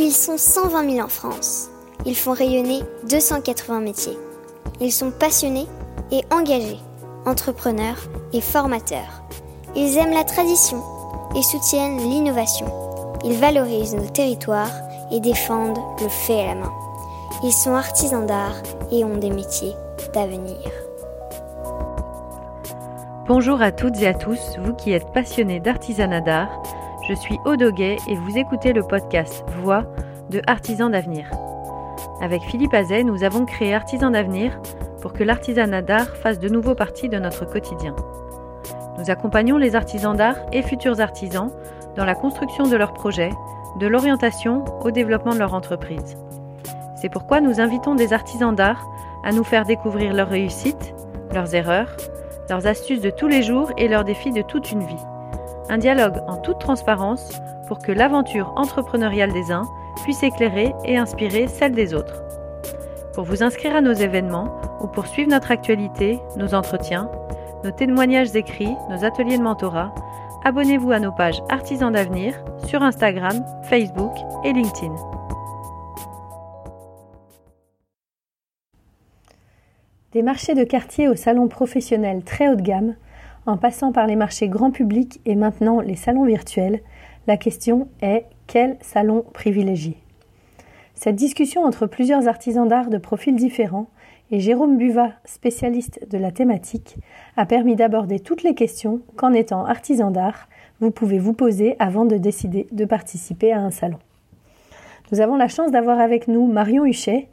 Ils sont 120 000 en France. Ils font rayonner 280 métiers. Ils sont passionnés et engagés, entrepreneurs et formateurs. Ils aiment la tradition et soutiennent l'innovation. Ils valorisent nos territoires et défendent le fait à la main. Ils sont artisans d'art et ont des métiers d'avenir. Bonjour à toutes et à tous, vous qui êtes passionnés d'artisanat d'art. Je suis Odoguet et vous écoutez le podcast Voix de Artisans d'avenir. Avec Philippe Azet, nous avons créé Artisans d'avenir pour que l'artisanat d'art fasse de nouveau partie de notre quotidien. Nous accompagnons les artisans d'art et futurs artisans dans la construction de leurs projets, de l'orientation au développement de leur entreprise. C'est pourquoi nous invitons des artisans d'art à nous faire découvrir leurs réussites, leurs erreurs, leurs astuces de tous les jours et leurs défis de toute une vie. Un dialogue en toute transparence pour que l'aventure entrepreneuriale des uns puisse éclairer et inspirer celle des autres. Pour vous inscrire à nos événements ou pour suivre notre actualité, nos entretiens, nos témoignages écrits, nos ateliers de mentorat, abonnez-vous à nos pages Artisans d'avenir sur Instagram, Facebook et LinkedIn. Des marchés de quartier aux salons professionnels très haut de gamme, en passant par les marchés grand public et maintenant les salons virtuels, la question est quel salon privilégier? Cette discussion entre plusieurs artisans d'art de profils différents et Jérôme Buvat, spécialiste de la thématique, a permis d'aborder toutes les questions qu'en étant artisan d'art, vous pouvez vous poser avant de décider de participer à un salon. Nous avons la chance d'avoir avec nous Marion Huchet,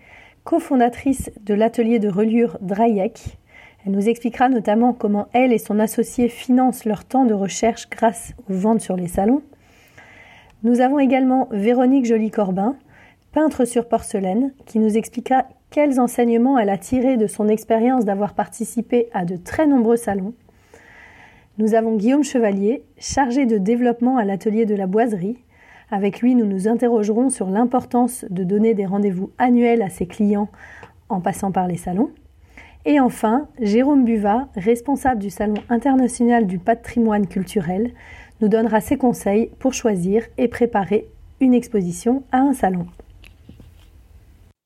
cofondatrice de l'atelier de reliure Drayek. Elle nous expliquera notamment comment elle et son associé financent leur temps de recherche grâce aux ventes sur les salons. Nous avons également Véronique Joly-Corbin, peintre sur porcelaine, qui nous expliquera quels enseignements elle a tirés de son expérience d'avoir participé à de très nombreux salons. Nous avons Guillaume Chevalier, chargé de développement à l'atelier de la boiserie, avec lui, nous nous interrogerons sur l'importance de donner des rendez-vous annuels à ses clients en passant par les salons. Et enfin, Jérôme Buvat, responsable du Salon international du patrimoine culturel, nous donnera ses conseils pour choisir et préparer une exposition à un salon.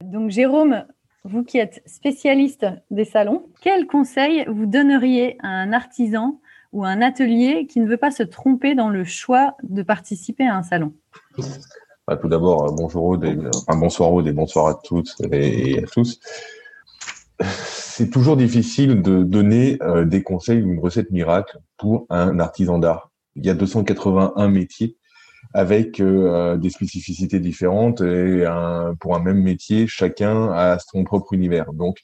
Donc Jérôme, vous qui êtes spécialiste des salons, quels conseils vous donneriez à un artisan ou un atelier qui ne veut pas se tromper dans le choix de participer à un salon? Bah, Tout d'abord, euh, bonjour Aude, bonsoir Aude et bonsoir à toutes et à tous. C'est toujours difficile de donner euh, des conseils ou une recette miracle pour un artisan d'art. Il y a 281 métiers avec euh, des spécificités différentes et pour un même métier, chacun a son propre univers. Donc,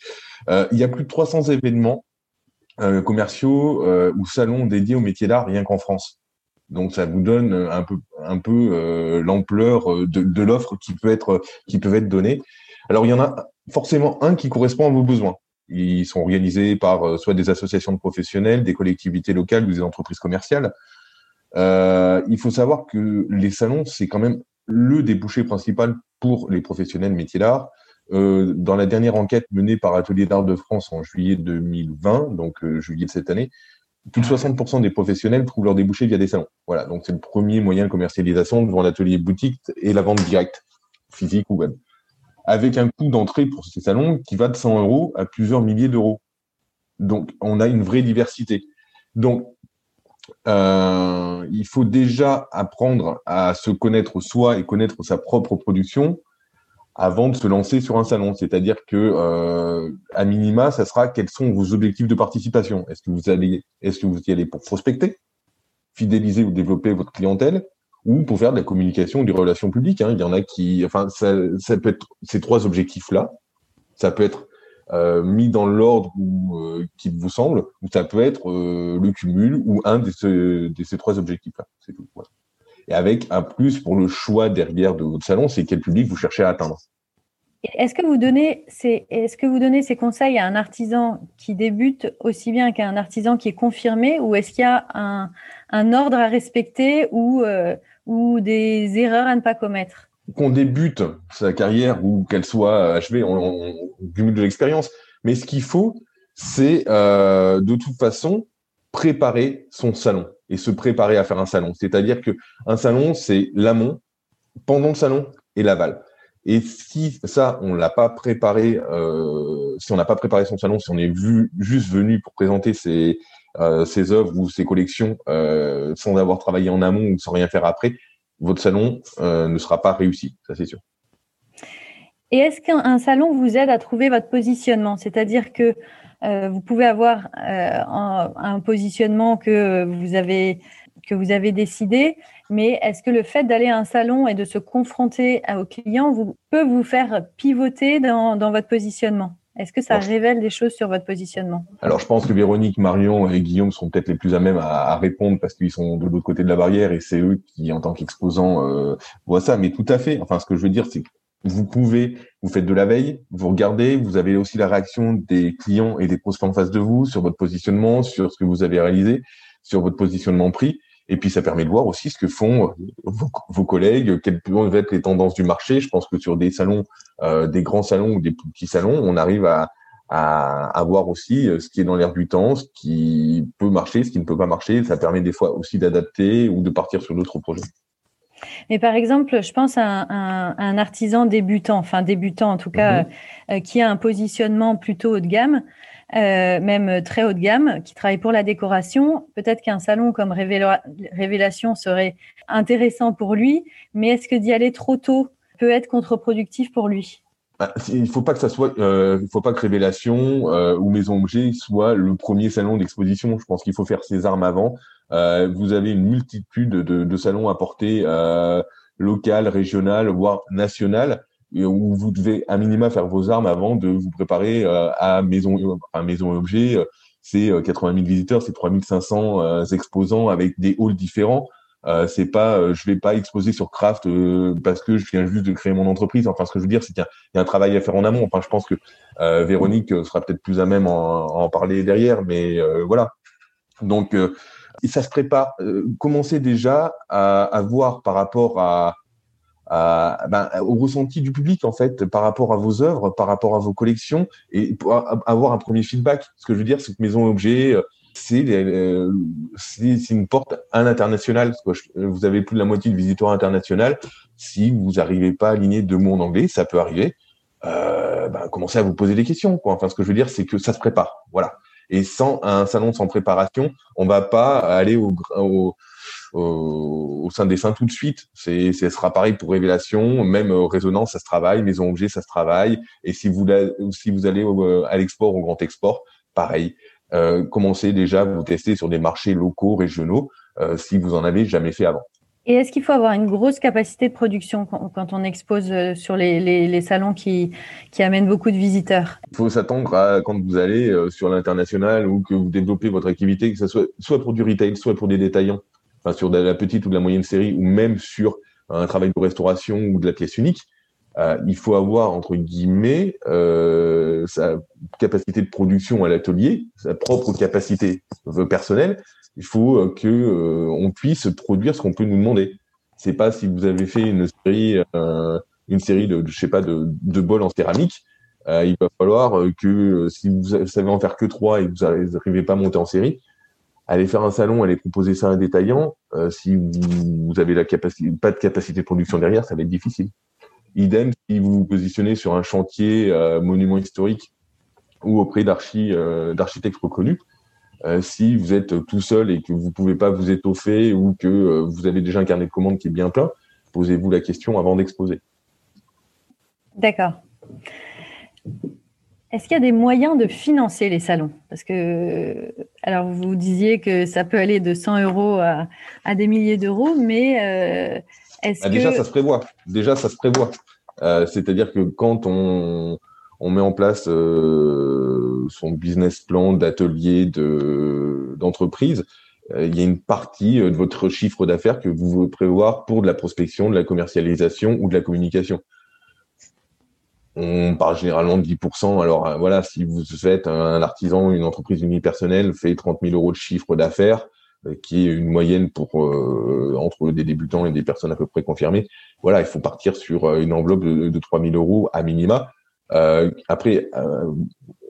il y a plus de 300 événements euh, commerciaux euh, ou salons dédiés au métier d'art rien qu'en France. Donc ça vous donne un peu euh, l'ampleur de, de l'offre qui peut être qui peut être donnée. Alors il y en a forcément un qui correspond à vos besoins. Ils sont organisés par soit des associations de professionnels, des collectivités locales ou des entreprises commerciales. Euh, il faut savoir que les salons, c'est quand même le débouché principal pour les professionnels métiers d'art. Euh, dans la dernière enquête menée par Atelier d'Art de France en juillet 2020, donc euh, juillet de cette année, plus de 60% des professionnels trouvent leur débouché via des salons. Voilà, donc c'est le premier moyen de commercialisation devant l'atelier boutique et la vente directe, physique ou web. Avec un coût d'entrée pour ces salons qui va de 100 euros à plusieurs milliers d'euros. Donc, on a une vraie diversité. Donc, euh, il faut déjà apprendre à se connaître soi et connaître sa propre production avant de se lancer sur un salon. C'est-à-dire que euh, à minima, ça sera quels sont vos objectifs de participation. Est-ce que vous allez, est-ce que vous y allez pour prospecter, fidéliser ou développer votre clientèle, ou pour faire de la communication ou des relations publiques. Hein. Il y en a qui, enfin, ça, peut être ces trois objectifs-là. Ça peut être euh, mis dans l'ordre euh, qui vous semble, ou ça peut être euh, le cumul ou un de, ce, de ces trois objectifs-là. C'est tout. Et avec un plus pour le choix derrière de votre salon, c'est quel public vous cherchez à atteindre. Est-ce que vous donnez ces, est-ce que vous donnez ces conseils à un artisan qui débute aussi bien qu'à un artisan qui est confirmé, ou est-ce qu'il y a un, un, ordre à respecter ou, euh, ou des erreurs à ne pas commettre Qu'on débute sa carrière ou qu'elle soit achevée, on, on, de l'expérience. Mais ce qu'il faut, c'est euh, de toute façon préparer son salon et se préparer à faire un salon. C'est-à-dire que un salon, c'est l'amont. Pendant le salon, et l'aval. Et si ça, on l'a pas préparé, euh, si on n'a pas préparé son salon, si on est juste venu pour présenter ses, ses œuvres ou ses collections euh, sans avoir travaillé en amont ou sans rien faire après, votre salon euh, ne sera pas réussi, ça c'est sûr. Et est-ce qu'un salon vous aide à trouver votre positionnement? C'est-à-dire que euh, vous pouvez avoir euh, un, positionnement que vous avez que vous avez décidé, mais est-ce que le fait d'aller à un salon et de se confronter aux clients peut vous faire pivoter dans votre positionnement? Est-ce que ça révèle des choses sur votre positionnement? Alors, je pense que Véronique, Marion et Guillaume sont peut-être les plus à même à, à répondre parce qu'ils sont de l'autre côté de la barrière et c'est eux qui, en tant qu'exposants, euh, voient ça. Mais tout à fait. Enfin, ce que je veux dire, c'est que vous pouvez, vous faites de la veille, vous regardez, vous avez aussi la réaction des clients et des prospects en face de vous sur votre positionnement, sur ce que vous avez réalisé, sur votre positionnement prix. Et puis, ça permet de voir aussi ce que font vos, vos collègues, quelles peuvent être les tendances du marché. Je pense que sur des salons, euh, des grands salons ou des petits salons, on arrive à, à, à voir aussi euh, ce qui est dans l'air du temps, ce qui peut marcher, ce qui ne peut pas marcher. Ça permet des fois aussi d'adapter ou de partir sur d'autres projets. Mais par exemple, je pense à un, artisan débutant, enfin débutant en tout cas, mm -hmm. euh, qui a un positionnement plutôt haut de gamme, euh, même très haut de gamme, qui travaille pour la décoration. Peut-être qu'un salon comme Révéla Révélation serait intéressant pour lui, mais est-ce que d'y aller trop tôt peut être contre-productif pour lui? Bah, il soit, euh, faut pas que Révélation euh, ou Maison Objet soit le premier salon d'exposition. Je pense qu'il faut faire ses armes avant. Vous avez une multitude de, de salons à portée locale, régionale, voire nationale, où vous devez à minima faire vos armes avant de vous préparer euh, à Maison, à Maison Objet. C'est 80 000 visiteurs, c'est 3500 exposants avec des halls différents. Euh, c'est pas, euh, je vais pas exposer sur Craft euh, parce que je viens juste de créer mon entreprise. Enfin, ce que je veux dire, c'est qu'il y, y, a un travail à faire en amont. Enfin, je pense que euh, Véronique sera peut-être plus à même en, en parler derrière, mais voilà. Donc, ça se prépare. commencez déjà à, à, voir par rapport à, à ben, au ressenti du public en fait, par rapport à vos œuvres, par rapport à vos collections, et avoir un premier feedback. Ce que je veux dire, c'est que Maison Objet euh, c'est une porte à l'international. Vous avez plus de la moitié de visiteurs internationaux. Si vous n'arrivez pas à aligner deux mots en anglais, ça peut arriver. Euh, ben, commencez à vous poser des questions. Quoi. Enfin, ce que je veux dire, c'est que ça se prépare. Voilà. Et sans un salon sans préparation, on va pas aller au, au, au sein des seins tout de suite. C'est, ce sera pareil pour Révélation, même euh, Résonance, ça se travaille, Maison Objet, ça se travaille. Et si vous, si vous allez à l'export, au grand export, pareil euh, commencez déjà à vous tester sur des marchés locaux, régionaux, euh, si vous en avez jamais fait avant. Et est-ce qu'il faut avoir une grosse capacité de production quand, on expose euh, sur les, les, les, salons qui, qui amènent beaucoup de visiteurs? Il faut s'attendre à quand vous allez euh, sur l'international ou que vous développez votre activité, que ce soit soit pour du retail, soit pour des détaillants, enfin sur de la petite ou de la moyenne série, ou même sur un travail de restauration ou de la pièce unique. Euh, il faut avoir entre guillemets euh, sa capacité de production à l'atelier, sa propre capacité personnelle. Il faut euh, que euh, on puisse produire ce qu'on peut nous demander. C'est pas si vous avez fait une série, euh, une série de, je sais pas, de, de bols en céramique. il va falloir que si vous savez en faire que trois et que vous n'arrivez pas à monter en série, allez faire un salon, allez proposer ça à un détaillant. si vous, vous avez pas de capacité de production derrière, ça va être difficile. Idem si vous vous positionnez sur un chantier euh, monument historique ou auprès euh, d'architectes reconnus. Euh, si vous êtes tout seul et que vous pouvez pas vous étoffer ou que euh, vous avez déjà un carnet de commandes qui est bien plein, posez-vous la question avant d'exposer. D'accord. Est-ce qu'il y a des moyens de financer les salons? Parce que, alors vous disiez que ça peut aller de 100 euros à, à des milliers d'euros, mais euh, ah, déjà, ça se prévoit. Déjà, ça se prévoit. Euh, C'est-à-dire que quand on, on, met en place euh, son business plan d'atelier d'entreprise, il y a une partie de votre chiffre d'affaires que vous voulez prévoir pour de la prospection, de la commercialisation ou de la communication. On parle généralement de 10%. Alors euh, voilà, si vous faites un artisan, une entreprise unipersonnelle, fait 30 000 euros de chiffre d'affaires, euh, qui est une moyenne pour euh, entre des débutants et des personnes à peu près confirmées. Voilà, il faut partir sur une enveloppe de, de 3 000 euros à minima. Après,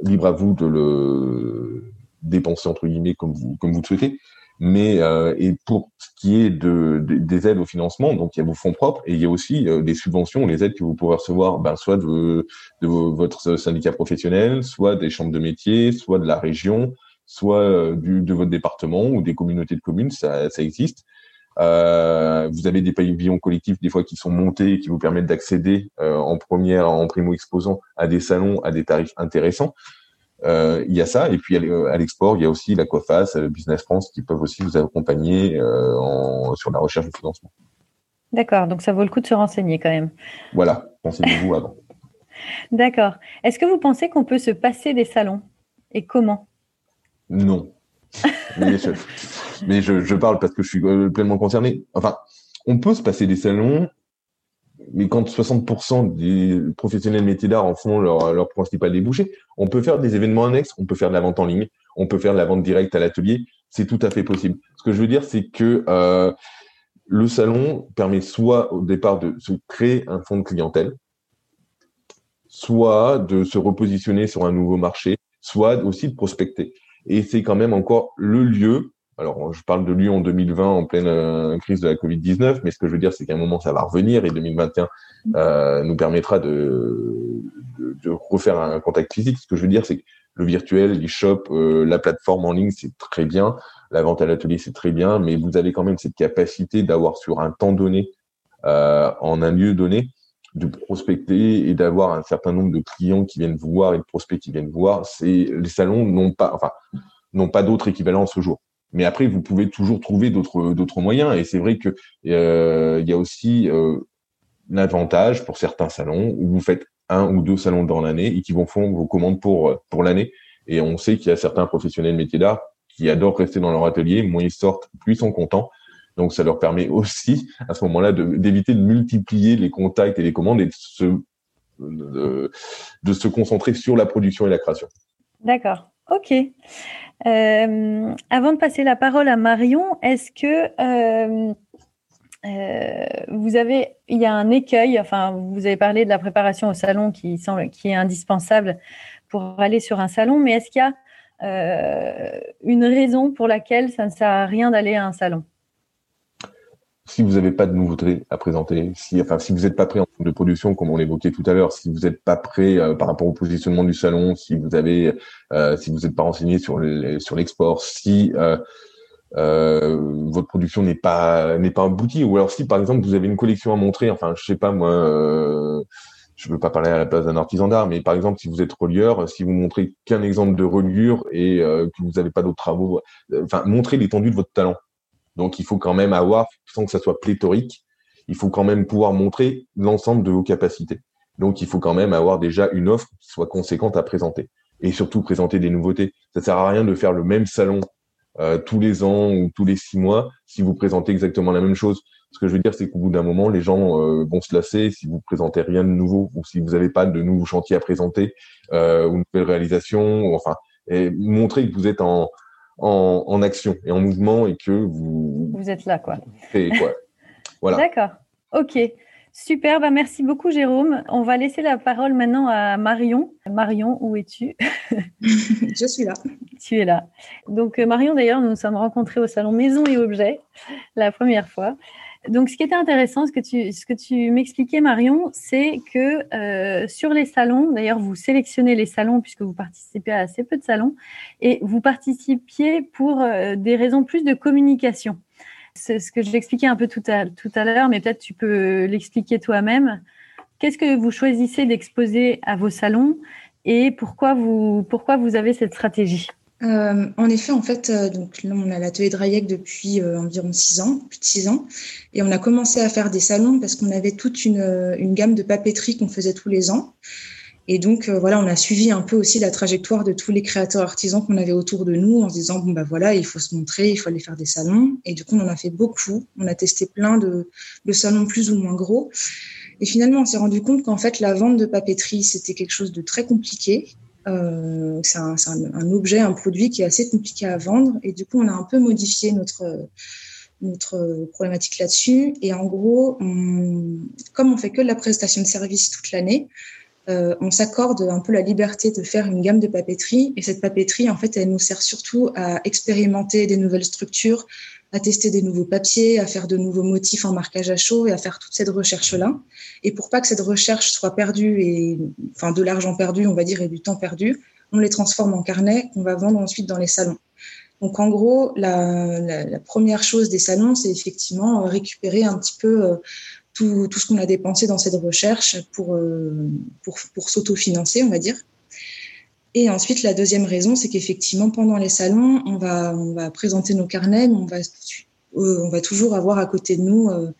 libre à vous de le dépenser entre guillemets comme vous comme vous le souhaitez. Mais et pour ce qui est de, des aides au financement, donc il y a vos fonds propres et il y a aussi des subventions, les aides que vous pouvez recevoir, ben, soit de, de votre syndicat professionnel, soit des chambres de métier, soit de la région, soit du, de votre département ou des communautés de communes, ça, ça existe. Euh, vous avez des pavillons collectifs des fois qui sont montés, qui vous permettent d'accéder euh, en première, en primo exposant à des salons à des tarifs intéressants. Euh, il y a ça, et puis à l'export, il y a aussi la COFAS, Business France, qui peuvent aussi vous accompagner en, sur la recherche de financement. D'accord, donc ça vaut le coup de se renseigner quand même. Voilà, renseignez-vous avant. D'accord. Est-ce que vous pensez qu'on peut se passer des salons? Et comment? Non. Mais, je, mais je, parle parce que je suis euh, pleinement concerné. Enfin, on peut se passer des salons, mais quand 60% des professionnels métiers d'art en font leur, leur principal débouché, on peut faire des événements annexes, on peut faire de la vente en ligne, on peut faire de la vente directe à l'atelier. C'est tout à fait possible. Ce que je veux dire, c'est que euh, le salon permet soit au départ de se créer un fonds de clientèle, soit de se repositionner sur un nouveau marché, soit aussi de prospecter. Et c'est quand même encore le lieu. Alors, je parle de lieu en 2020 en pleine euh, crise de la Covid-19, mais ce que je veux dire, c'est qu'à un moment, ça va revenir et 2021 euh, nous permettra de, de, de, refaire un contact physique. Ce que je veux dire, c'est que le virtuel, l'e-shop, euh, la plateforme en ligne, c'est très bien. La vente à l'atelier, c'est très bien, mais vous avez quand même cette capacité d'avoir sur un temps donné, euh, en un lieu donné, de prospecter et d'avoir un certain nombre de clients qui viennent voir et de prospects qui viennent voir, c'est les salons n'ont pas, enfin, n'ont pas d'autre équivalent ce jour. Mais après, vous pouvez toujours trouver d'autres d'autres moyens. Et c'est vrai que euh, il y a aussi euh, l'avantage pour certains salons où vous faites un ou deux salons dans l'année et qui vont faire vos commandes pour pour l'année. Et on sait qu'il y a certains professionnels métiers d'art qui adorent rester dans leur atelier. Moins ils sortent, plus ils sont contents. Donc, ça leur permet aussi, à ce moment-là, d'éviter de, multiplier les contacts et les commandes et de se, de, se concentrer sur la production et la création. D'accord. OK. Euh, avant de passer la parole à Marion, est-ce que euh, euh, vous avez, il y a un écueil, enfin, vous avez parlé de la préparation au salon qui semble, qui est indispensable pour aller sur un salon, mais est-ce qu'il y a une raison pour laquelle ça ne sert à rien d'aller à un salon? Si vous n'avez pas de nouveautés à présenter, si, enfin, si vous n'êtes pas prêt en termes de production, comme on l'évoquait tout à l'heure, si vous n'êtes pas prêt euh, par rapport au positionnement du salon, si vous avez, euh, si vous n'êtes pas renseigné sur sur l'export, si euh, euh, votre production n'est pas n'est pas aboutie, ou alors si par exemple vous avez une collection à montrer, enfin, je sais pas moi. Euh, je veux pas parler à la place d'un artisan d'art, mais par exemple, si vous êtes relieur, si vous montrez qu'un exemple de reliure et que vous n'avez pas d'autres travaux, enfin, montrez l'étendue de votre talent. Donc, il faut quand même avoir, sans que ça soit pléthorique, il faut quand même pouvoir montrer l'ensemble de vos capacités. Donc, il faut quand même avoir déjà une offre qui soit conséquente à présenter. Et surtout, présenter des nouveautés. Ça sert à rien de faire le même salon euh, tous les ans ou tous les six mois si vous présentez exactement la même chose. Ce que je veux dire, c'est qu'au bout d'un moment, les gens euh, vont se lasser si vous présentez rien de nouveau ou si vous n'avez pas de nouveaux chantiers à présenter euh, ou une nouvelle réalisation. Ou, enfin, et montrer que vous êtes en, en, action et en mouvement et que vous... Vous êtes là, quoi. quoi. Voilà. D'accord. OK. Super, bah merci beaucoup Jérôme. On va laisser la parole maintenant à Marion. Marion, où es-tu? Je suis là. Tu es là. Donc euh, Marion, d'ailleurs, nous nous sommes rencontrés au salon Maison et Objets la première fois. Donc, ce qui était intéressant, ce que tu, ce que tu m'expliquais, Marion, c'est que euh, sur les salons, d'ailleurs, vous sélectionnez les salons puisque vous participez à assez peu de salons, et vous participiez pour euh, des raisons plus de communication. C'est ce que j'expliquais un peu tout à, tout à l'heure, mais peut-être tu peux l'expliquer toi-même. Qu'est-ce que vous choisissez d'exposer à vos salons et pourquoi vous, pourquoi vous avez cette stratégie? Euh, en effet, en fait, euh, donc là, on a l'atelier de depuis euh, environ six ans, plus de six ans, et on a commencé à faire des salons parce qu'on avait toute une, une gamme de papeterie qu'on faisait tous les ans. Et donc voilà, on a suivi un peu aussi la trajectoire de tous les créateurs artisans qu'on avait autour de nous en se disant bon bah voilà, il faut se montrer, il faut aller faire des salons. Et du coup, on en a fait beaucoup. On a testé plein de, de salons plus ou moins gros. Et finalement, on s'est rendu compte qu'en fait, la vente de papeterie, c'était quelque chose de très compliqué euh, c'est un, objet, un produit qui est assez compliqué à vendre. Et du coup, on a un peu modifié notre, notre problématique là-dessus. Et en gros, comme on fait que de la prestation de service toute l'année, on s'accorde un peu la liberté de faire une gamme de papeterie. Et cette papeterie, en fait, elle nous sert surtout à expérimenter des nouvelles structures, à tester des nouveaux papiers, à faire de nouveaux motifs en marquage à chaud et à faire toute cette recherche-là. Et pour pas que cette recherche soit perdue et, enfin, de l'argent perdu, on va dire, et du temps perdu, on les transforme en carnet qu'on va vendre ensuite dans les salons. Donc, en gros, la, première chose des salons, c'est effectivement récupérer un petit peu euh, tout, tout ce qu'on a dépensé dans cette recherche pour, euh, pour, pour s'autofinancer, on va dire. Et ensuite, la deuxième raison, c'est qu'effectivement, pendant les salons, on va, présenter nos carnets, mais on va, euh, on va toujours avoir à côté de nous euh,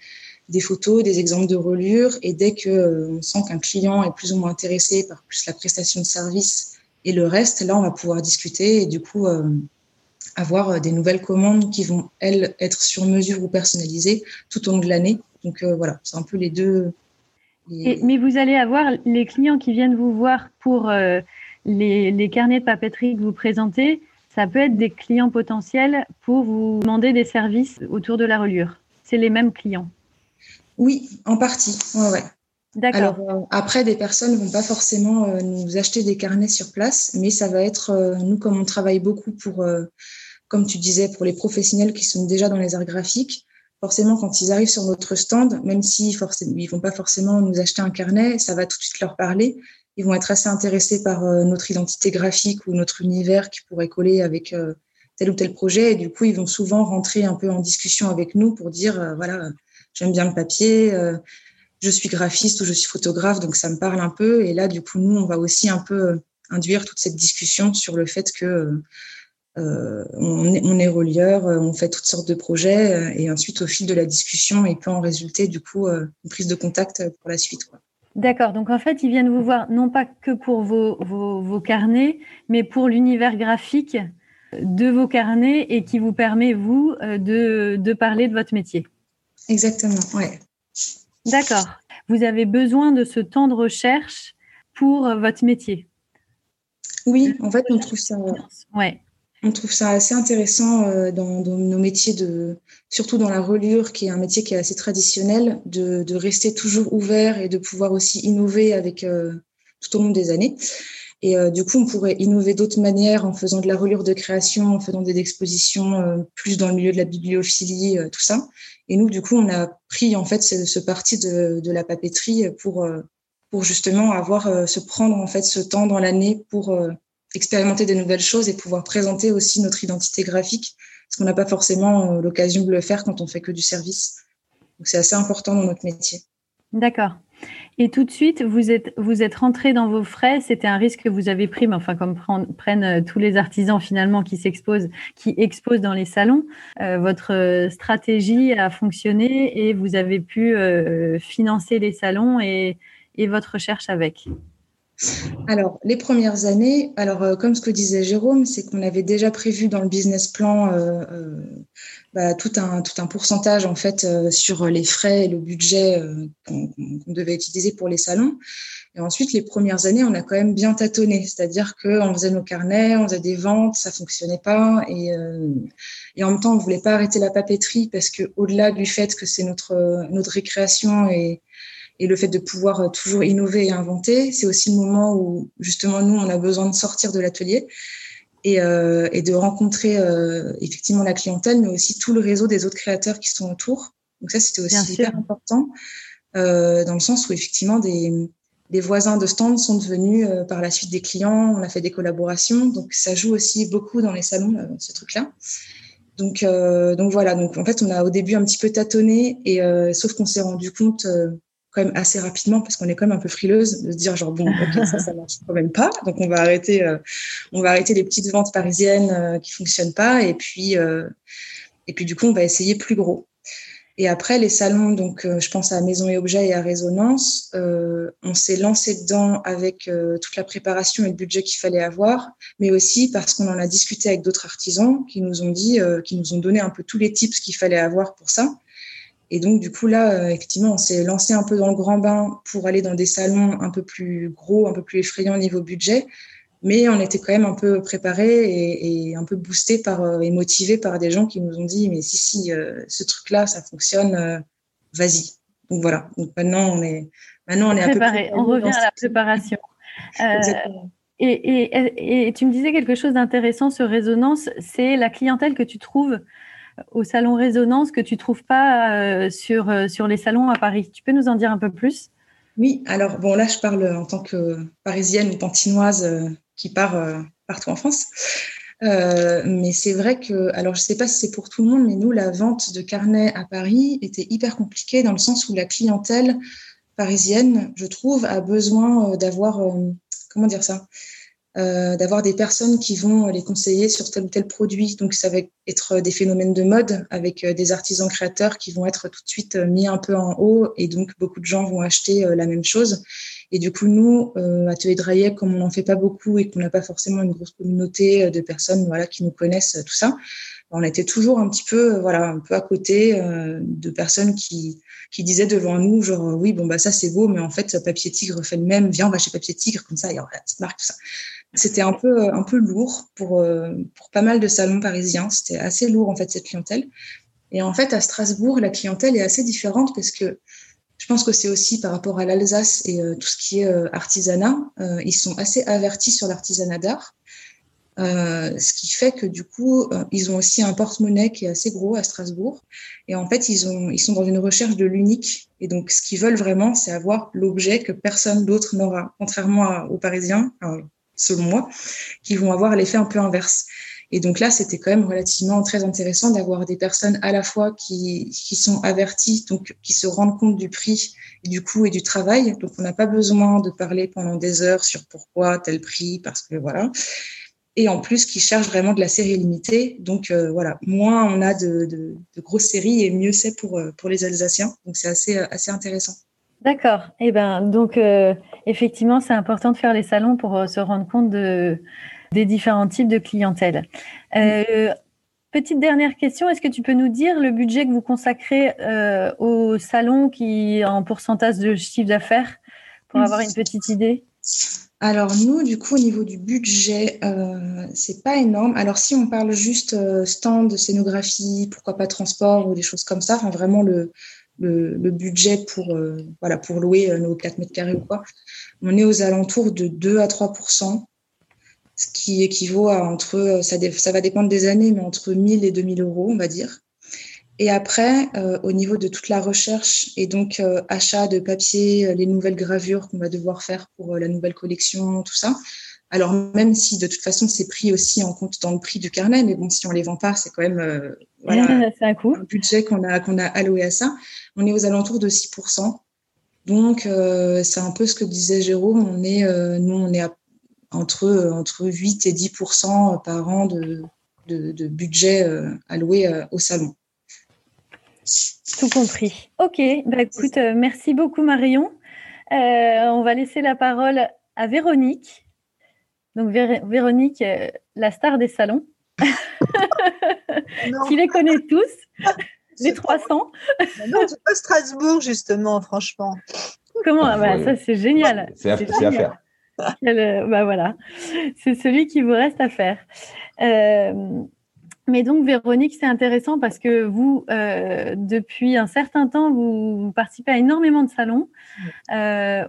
des photos, des exemples de reliures. Et dès que euh, sent qu'un client est plus ou moins intéressé par plus la prestation de service et le reste, là, on va pouvoir discuter et du coup avoir des nouvelles commandes qui vont, elles, être sur mesure ou personnalisées tout au long de l'année. Donc voilà, c'est un peu les deux. mais vous allez avoir les clients qui viennent vous voir pour les, carnets de papeterie que vous présentez, ça peut être des clients potentiels pour vous demander des services autour de la reliure. C'est les mêmes clients. Oui, en partie. Ouais, D'accord. Alors euh, après, des personnes vont pas forcément euh, nous acheter des carnets sur place, mais ça va être euh, nous comme on travaille beaucoup pour, comme tu disais, pour les professionnels qui sont déjà dans les arts graphiques. Forcément, quand ils arrivent sur notre stand, même si ils vont pas forcément nous acheter un carnet, ça va tout de suite leur parler ils vont être assez intéressés par euh, notre identité graphique ou notre univers qui pourrait coller avec euh, tel ou tel projet. Et du coup, ils vont souvent rentrer un peu en discussion avec nous pour dire, euh, voilà, j'aime bien le papier, je suis graphiste ou je suis photographe, donc ça me parle un peu. Et là, du coup, nous, on va aussi un peu induire toute cette discussion sur le fait que on, est, on est relieur, on fait toutes sortes de projets, et ensuite, au fil de la discussion, il peut en résulter du coup une prise de contact pour la suite. Quoi. D'accord. Donc en fait, ils viennent vous voir non pas que pour vos, vos, carnets, mais pour l'univers graphique de vos carnets et qui vous permet, vous, euh, de, de parler de votre métier. Exactement, ouais. D'accord. Vous avez besoin de ce temps de recherche pour votre métier. Oui, en fait, on trouve ça. Ouais on trouve ça assez intéressant euh, dans, nos métiers de, surtout dans la reliure, qui est un métier qui est assez traditionnel, de, rester toujours ouvert et de pouvoir aussi innover avec euh, tout au long des années. Et euh, du coup, on pourrait innover d'autres manières en faisant de la reliure de création, en faisant des expositions plus dans le milieu de la bibliophilie, tout ça. Et nous, du coup, on a pris en fait ce, parti de, de, la papeterie pour pour justement avoir se prendre en fait ce temps dans l'année pour expérimenter des nouvelles choses et pouvoir présenter aussi notre identité graphique, parce qu'on n'a pas forcément euh, l'occasion de le faire quand on fait que du service. Donc c'est assez important dans notre métier. D'accord. Et tout de suite, vous êtes, vous êtes rentré dans vos frais. C'était un risque que vous avez pris, mais enfin, comme prennent euh, tous les artisans finalement qui s'exposent, qui exposent dans les salons, euh, votre stratégie a fonctionné et vous avez pu financer les salons et, et votre recherche avec. Alors, les premières années, alors euh, comme ce que disait Jérôme, c'est qu'on avait déjà prévu dans le business plan euh, euh, bah, tout, un, tout un pourcentage en fait sur les frais et le budget qu'on devait utiliser pour les salons. Et ensuite, les premières années, on a quand même bien tâtonné, c'est-à-dire qu'on faisait nos carnets, on faisait des ventes, ça fonctionnait pas, et, et en même temps, on voulait pas arrêter la papeterie parce que au-delà du fait que c'est notre notre récréation et et le fait de pouvoir euh, toujours innover et inventer, c'est aussi le moment où justement nous, on a besoin de sortir de l'atelier et, euh, et, de rencontrer euh, effectivement la clientèle, mais aussi tout le réseau des autres créateurs qui sont autour. Donc ça, c'était aussi hyper important euh, dans le sens où effectivement des, des voisins de stand sont devenus euh, par la suite des clients. On a fait des collaborations, donc ça joue aussi beaucoup dans les salons euh, ce truc-là. Donc, donc voilà. Donc en fait, on a au début un petit peu tâtonné, et sauf qu'on s'est rendu compte quand même assez rapidement parce qu'on est quand même un peu frileuse de se dire genre bon ok ça ça marche quand même pas. Donc on va arrêter euh, on va arrêter les petites ventes parisiennes euh, qui fonctionnent pas. Et puis euh, et puis du coup on va essayer plus gros. Et après les salons donc je pense à Maison et Objets et à Résonance on s'est lancé dedans avec toute la préparation et le budget qu'il fallait avoir mais aussi parce qu'on en a discuté avec d'autres artisans qui nous ont dit qui nous ont donné un peu tous les tips qu'il fallait avoir pour ça et donc, du coup, là, euh, effectivement, on s'est lancé un peu dans le grand bain pour aller dans des salons un peu plus gros, un peu plus effrayants au niveau budget. Mais on était quand même un peu préparé et, et, un peu boosté par, euh, et motivé par des gens qui nous ont dit, mais si, si, euh, ce truc-là, ça fonctionne, vas-y. Donc voilà. Donc maintenant, on est, maintenant, on est préparé. On revient à la préparation. Exactement. Et, et, tu me disais quelque chose d'intéressant sur Résonance, c'est la clientèle que tu trouves au salon Résonance que tu trouves pas euh, sur, euh, sur les salons à Paris. Tu peux nous en dire un peu plus? Oui, alors bon là je parle en tant que parisienne ou pantinoise euh, qui part partout en France. mais c'est vrai que, alors je sais pas si c'est pour tout le monde, mais nous la vente de carnets à Paris était hyper compliquée dans le sens où la clientèle parisienne, je trouve, a besoin d'avoir comment dire ça? Euh, d'avoir des personnes qui vont les conseiller sur tel ou tel produit. Donc, ça va être des phénomènes de mode avec euh, des artisans créateurs qui vont être tout de suite euh, mis un peu en haut et donc beaucoup de gens vont acheter la même chose. Et du coup, nous, euh, Atelier Drayek, comme on n'en fait pas beaucoup et qu'on n'a pas forcément une grosse communauté de personnes voilà, qui nous connaissent, tout ça, on était toujours un petit peu, voilà, un peu à côté de personnes qui, qui disaient devant nous, genre, oui, bon, bah, ça, c'est beau, mais en fait, Papier Tigre fait le même, viens, on va chez Papier Tigre, comme ça, il y aura la petite marque, tout ça. C'était un peu, un peu lourd pour, euh, pour pas mal de salons parisiens. C'était assez lourd, en fait, cette clientèle. Et en fait, à Strasbourg, la clientèle est assez différente parce que je pense que c'est aussi par rapport à l'Alsace et euh, tout ce qui est euh, artisanat. ils sont assez avertis sur l'artisanat d'art. ce qui fait que du coup, ils ont aussi un porte-monnaie qui est assez gros à Strasbourg. Et en fait, ils sont dans une recherche de l'unique. Et donc, ce qu'ils veulent vraiment, c'est avoir l'objet que personne d'autre n'aura, contrairement aux Parisiens selon moi, qui vont avoir l'effet un peu inverse. Et donc là, c'était quand même relativement très intéressant d'avoir des personnes à la fois qui, qui sont averties, donc qui se rendent compte du prix et du coût et du travail. Donc on n'a pas besoin de parler pendant des heures sur pourquoi tel prix, parce que voilà. Et en plus, qui cherchent vraiment de la série limitée. Donc euh, voilà, moins on a de, de, grosses séries et mieux c'est pour, euh, pour les Alsaciens. Donc c'est assez, assez intéressant. D'accord. Eh ben, donc, euh, effectivement, c'est important de faire les salons pour se rendre compte de, des différents types de clientèle. Euh, petite dernière question, est-ce que tu peux nous dire le budget que vous consacrez au salon qui en pourcentage de chiffre d'affaires pour avoir une petite idée? Alors nous, du coup, au niveau du budget, euh, c'est pas énorme. Alors si on parle juste stand, scénographie, pourquoi pas transport ou des choses comme ça, vraiment le, budget pour, euh, louer euh, nos 4 mètres carrés ou quoi, on est aux alentours de 2 à 3 ce qui équivaut à entre, ça, ça va dépendre des années, mais entre 1000 et 2000 euros, on va dire. Et après, euh, au niveau de toute la recherche et donc achat de papier, les nouvelles gravures qu'on va devoir faire pour la nouvelle collection, tout ça, alors même si de toute façon c'est pris aussi en compte dans le prix du carnet, mais bon si on les vend pas, c'est quand même euh, voilà, un, un, budget qu'on a qu'on a alloué à ça. On est aux alentours de 6%. Donc euh, c'est un peu ce que disait Jérôme. On est euh, nous on est entre entre 8 et 10% par an de, de, budget alloué au salon. Tout compris. Ok, bah, écoute, merci beaucoup Marion. on va laisser la parole à Véronique donc Véronique, euh, la star des salons, qui les connaît tous, les 300. non, c'est pas Strasbourg, justement, franchement. Comment ah bah, Ça, c'est génial. C'est à, faire. Euh, bah voilà, c'est celui qui vous reste à faire. Euh, mais donc, Véronique, c'est intéressant parce que vous, euh, depuis un certain temps, vous, participez à énormément de salons.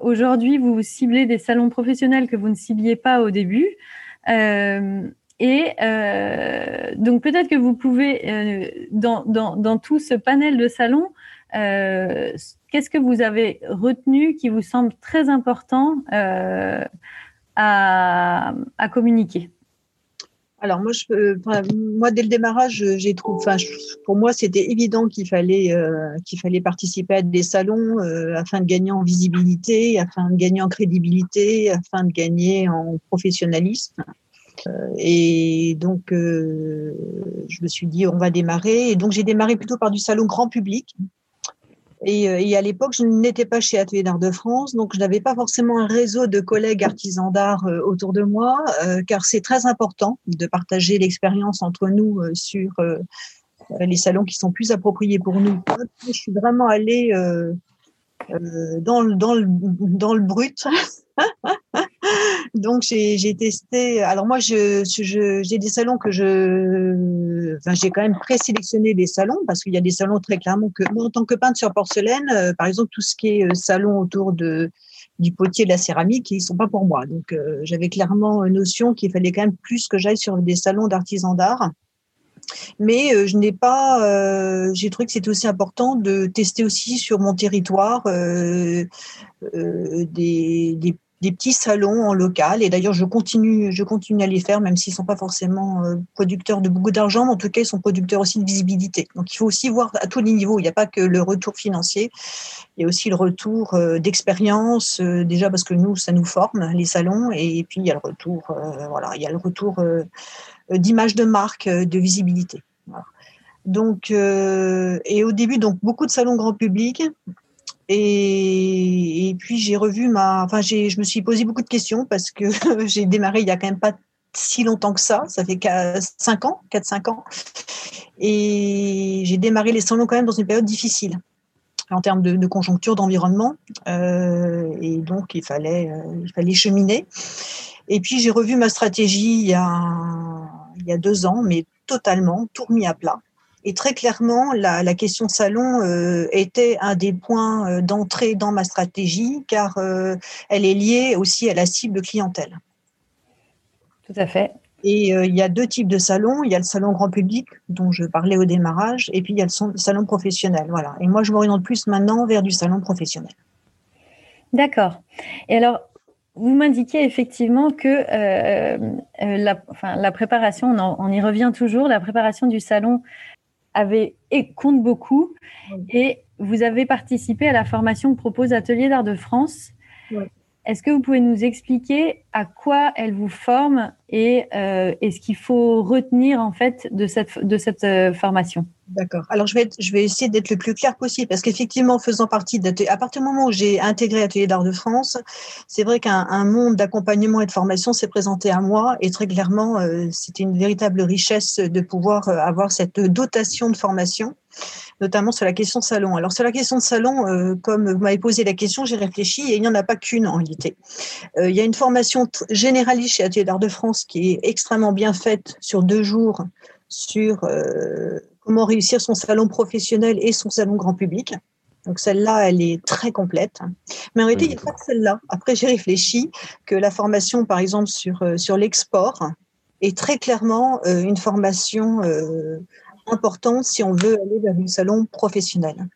Aujourd'hui, vous ciblez des salons professionnels que vous ne cibliez pas au début. Et donc, peut-être que vous pouvez, dans, dans, dans, tout ce panel de salons, qu'est-ce que vous avez retenu qui vous semble très important à, à communiquer? Alors moi, je, moi dès le démarrage, j'ai trouvé, pour moi, c'était évident qu'il fallait euh, qu'il fallait participer à des salons euh, afin de gagner en visibilité, afin de gagner en crédibilité, afin de gagner en professionnalisme. Euh, et donc, je me suis dit, on va démarrer. Et donc, j'ai démarré plutôt par du salon grand public. Euh, et, à l'époque, je n'étais pas chez Atelier d'Art de France, donc je n'avais pas forcément un réseau de collègues artisans d'art euh, autour de moi, euh, car c'est très important de partager l'expérience entre nous sur les salons qui sont plus appropriés pour nous. Je suis vraiment allée dans, le, dans, le, dans le brut. Donc j'ai testé. Alors moi, je j'ai des salons que je, enfin j'ai quand même présélectionné des salons parce qu'il y a des salons très clairement que moi en tant que peintre sur porcelaine, euh, par exemple tout ce qui est euh, salon autour de du potier de la céramique, ils sont pas pour moi. Donc euh, j'avais clairement une notion qu'il fallait quand même plus que j'aille sur des salons d'artisans d'art. Mais je n'ai pas, j'ai trouvé que c'était aussi important de tester aussi sur mon territoire des, des des petits salons en local. Et d'ailleurs, je continue, je continue à les faire, même s'ils ne sont pas forcément euh, producteurs de beaucoup d'argent, mais en tout cas, ils sont producteurs aussi de visibilité. Donc, il faut aussi voir à tous les niveaux. Il n'y a pas que le retour financier, il y a aussi le retour euh, d'expérience, euh, déjà parce que nous, ça nous forme, les salons, et puis il y a le retour, voilà, il y a le retour d'image de marque, de visibilité. Donc, et au début, donc beaucoup de salons grand public, et, puis j'ai revu ma, enfin j'ai, je me suis posé beaucoup de questions parce que j'ai démarré il y a quand même pas si longtemps que ça, ça fait 5 ans, 4-5 ans, et j'ai démarré les salons quand même dans une période difficile en termes de, conjoncture, d'environnement, euh, et donc il fallait, euh, il fallait cheminer. Et puis j'ai revu ma stratégie il y a, il y a deux ans, mais totalement, tout remis à plat. Et très clairement, la, question salon euh, était un des points euh, d'entrée dans ma stratégie, car euh, elle est liée aussi à la cible clientèle. Tout à fait. Et il y a deux types de salons. Il y a le salon grand public, dont je parlais au démarrage, et puis il y a le salon professionnel. Voilà. Et moi, je m'oriente plus maintenant vers du salon professionnel. D'accord. Et alors, vous m'indiquez effectivement que la, enfin, la, préparation, on, on, y revient toujours, la préparation du salon avait et compte beaucoup. Et vous avez participé à la formation que propose Atelier d'Art de France. Est-ce que vous pouvez nous expliquer à quoi elle vous forme et, euh, ce qu'il faut retenir en fait de cette, de cette euh, formation? D'accord. Alors je vais, je vais essayer d'être le plus clair possible parce qu'effectivement, faisant partie d'Atelier, à partir du moment où j'ai intégré Atelier d'Art de France, c'est vrai qu'un monde d'accompagnement et de formation s'est présenté à moi et très clairement, euh, c'était une véritable richesse de pouvoir euh, avoir cette dotation de formation notamment sur la question salon. Alors sur la question de salon, euh, comme vous m'avez posé la question, j'ai réfléchi et il n'y en a pas qu'une en réalité. Euh, il y a une formation généraliste chez Atelier d'Art de France qui est extrêmement bien faite sur deux jours sur euh, comment réussir son salon professionnel et son salon grand public. Donc celle-là, elle est très complète. Mais en réalité, il n'y a pas que celle-là. Après, j'ai réfléchi que la formation, par exemple, sur, sur l'export est très clairement une formation important si on veut aller vers un salon professionnel.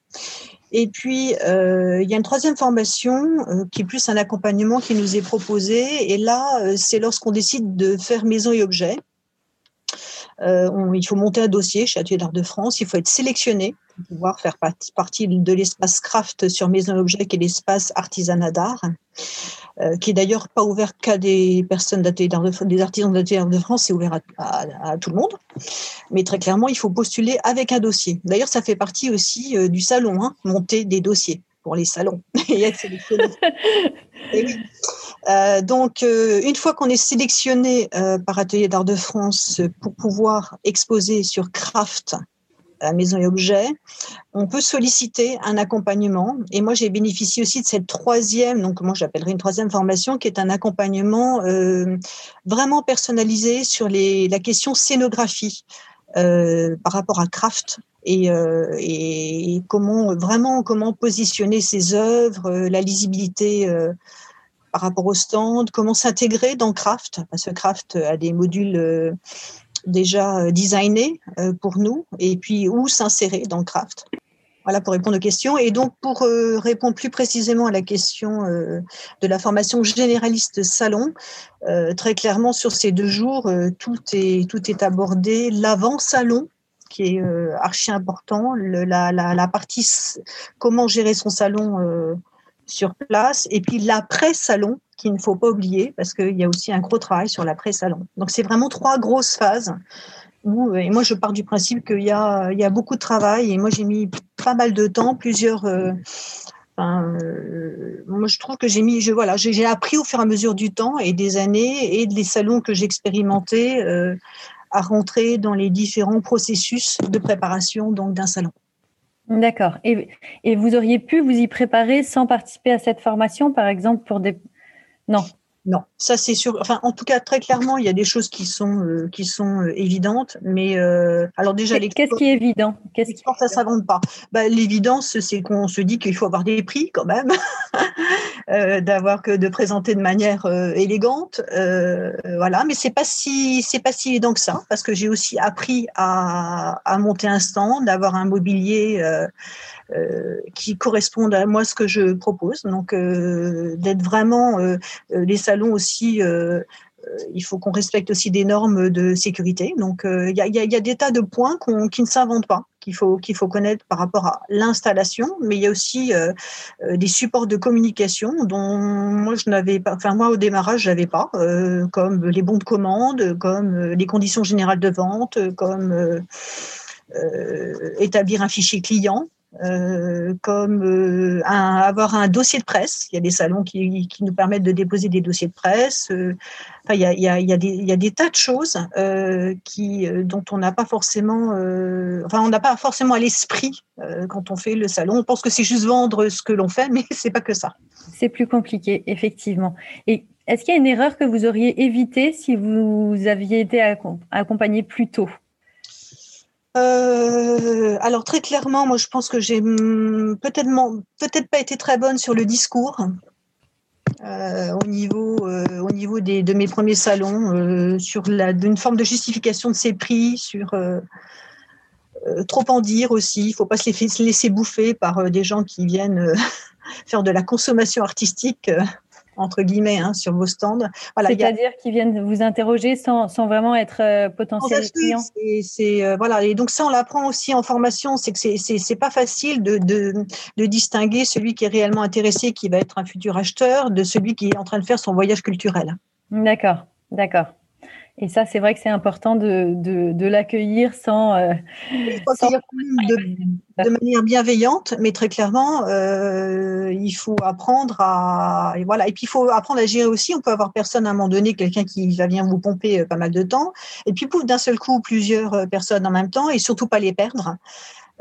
Et puis, euh, il y a une troisième formation euh, qui est plus un accompagnement qui nous est proposé. Et là, euh, c'est lorsqu'on décide de faire maison et objet. Il faut monter un dossier chez Atelier d'Art de France. Il faut être sélectionné pour pouvoir faire partie de l'espace craft sur maison et objet qui est l'espace artisanat d'art. Euh, qui est d'ailleurs pas ouvert qu'à des personnes d'atelier des artisans d'atelier de France, c'est ouvert à, tout le monde. Mais très clairement, il faut postuler avec un dossier. D'ailleurs, ça fait partie aussi euh, du salon, hein, monter des dossiers pour les salons et être sélectionné. Euh, donc, une fois qu'on est sélectionné par Atelier d'Art de France pour pouvoir exposer sur Craft, à Maison et Objets, on peut solliciter un accompagnement. Et moi, j'ai bénéficié aussi de cette troisième, donc moi j'appellerais une troisième formation, qui est un accompagnement euh, vraiment personnalisé sur les, la question scénographie euh, par rapport à Craft. Et, euh, et, comment vraiment comment positionner ses œuvres, la lisibilité par rapport au stand, comment s'intégrer dans Craft, parce que Craft a des modules déjà euh, designé euh, pour nous et puis où s'insérer dans craft. Voilà pour répondre aux questions. Et donc, pour euh, répondre plus précisément à la question de la formation généraliste salon, très clairement, sur ces deux jours, tout, est, tout est abordé. L'avant-salon, qui est archi important, la, la, partie comment gérer son salon sur place, et puis l'après-salon, qu'il ne faut pas oublier parce qu'il y a aussi un gros travail sur l'après-salon. Donc, c'est vraiment trois grosses phases. Où, et moi, je pars du principe qu'il y a, y a beaucoup de travail et moi, j'ai mis pas mal de temps, plusieurs. Euh, euh, moi, je trouve que j'ai mis, je, voilà, j'ai appris au fur et à mesure du temps et des années et des salons que j'ai expérimentés euh, à rentrer dans les différents processus de préparation donc d'un salon. D'accord. Et, et, vous auriez pu vous y préparer sans participer à cette formation, par exemple, pour des, non. Non, ça c'est sûr. Enfin, en tout cas, très clairement, il y a des choses qui sont euh, qui sont euh, évidentes, mais euh, alors déjà les qu'est-ce qui est évident? Qu'est-ce qui ça s'invente pas bah, L'évidence, c'est qu'on se dit qu'il faut avoir des prix quand même, d'avoir que de présenter de manière élégante, voilà. Mais c'est pas si c'est pas si évident que ça, parce que j'ai aussi appris à, à monter un stand, d'avoir un mobilier euh, qui correspondent à moi ce que je propose. Donc euh, d'être vraiment euh, les salons aussi il faut qu'on respecte aussi des normes de sécurité. Donc, il y, a, des tas de points qui ne s'inventent pas, qu'il faut, faut connaître par rapport à l'installation, mais il y a aussi des supports de communication dont moi, je n'avais pas, enfin, moi, au démarrage, je n'avais pas, comme les bons de commande, comme les conditions générales de vente, comme établir un fichier client. Euh, comme euh, avoir un dossier de presse. Il y a des salons qui, nous permettent de déposer des dossiers de presse. Euh, il, y a des, il y a des tas de choses qui, dont on n'a pas forcément, enfin, on n'a pas forcément à l'esprit quand on fait le salon. On pense que c'est juste vendre ce que l'on fait, mais c'est pas que ça. C'est plus compliqué, effectivement. Et est-ce qu'il y a une erreur que vous auriez évitée si vous aviez été accompagné plus tôt? Euh, alors très clairement, moi je pense que j'ai hmm, peut-être pas été très bonne sur le discours euh, au niveau euh, de mes premiers salons sur la d'une forme de justification de ces prix sur trop en dire aussi. Il faut pas se laisser bouffer par des gens qui viennent faire de la consommation artistique entre guillemets, hein, sur vos stands. Voilà, C'est-à-dire qu'ils viennent vous interroger sans, sans vraiment être euh, potentiels clients. C'est, euh, voilà, et donc ça, on l'apprend aussi en formation, c'est que c'est, c'est, pas facile de, de, de, distinguer celui qui est réellement intéressé, qui va être un futur acheteur, de celui qui est en train de faire son voyage culturel. D'accord, d'accord. Et ça, c'est vrai que c'est important de, de, l'accueillir sans, euh, de, manière bienveillante, mais très clairement, euh, il faut apprendre à et voilà. Et puis il faut apprendre à gérer aussi. On peut avoir personne à un moment donné, quelqu'un qui va venir vous pomper euh, pas mal de temps, et puis d'un seul coup plusieurs personnes en même temps, et surtout pas les perdre.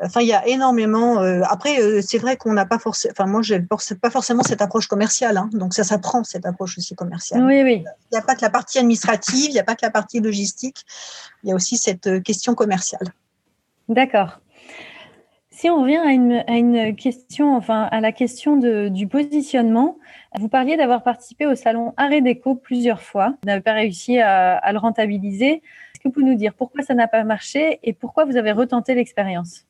Enfin, il y a énormément. Euh, après, euh, c'est vrai qu'on n'a pas forcément. Enfin, moi, je pas forcément cette approche commerciale. Hein, donc, ça s'apprend cette approche aussi commerciale. Oui, oui. Il n'y a pas que la partie administrative, il n'y a pas que la partie logistique. Il y a aussi cette euh, question commerciale. D'accord. Si on revient à une, à une, question, enfin à la question de, du positionnement, vous parliez d'avoir participé au salon Arrêt Déco plusieurs fois. Vous n'avez pas réussi à, à le rentabiliser. Est-ce que vous pouvez nous dire pourquoi ça n'a pas marché et pourquoi vous avez retenté l'expérience?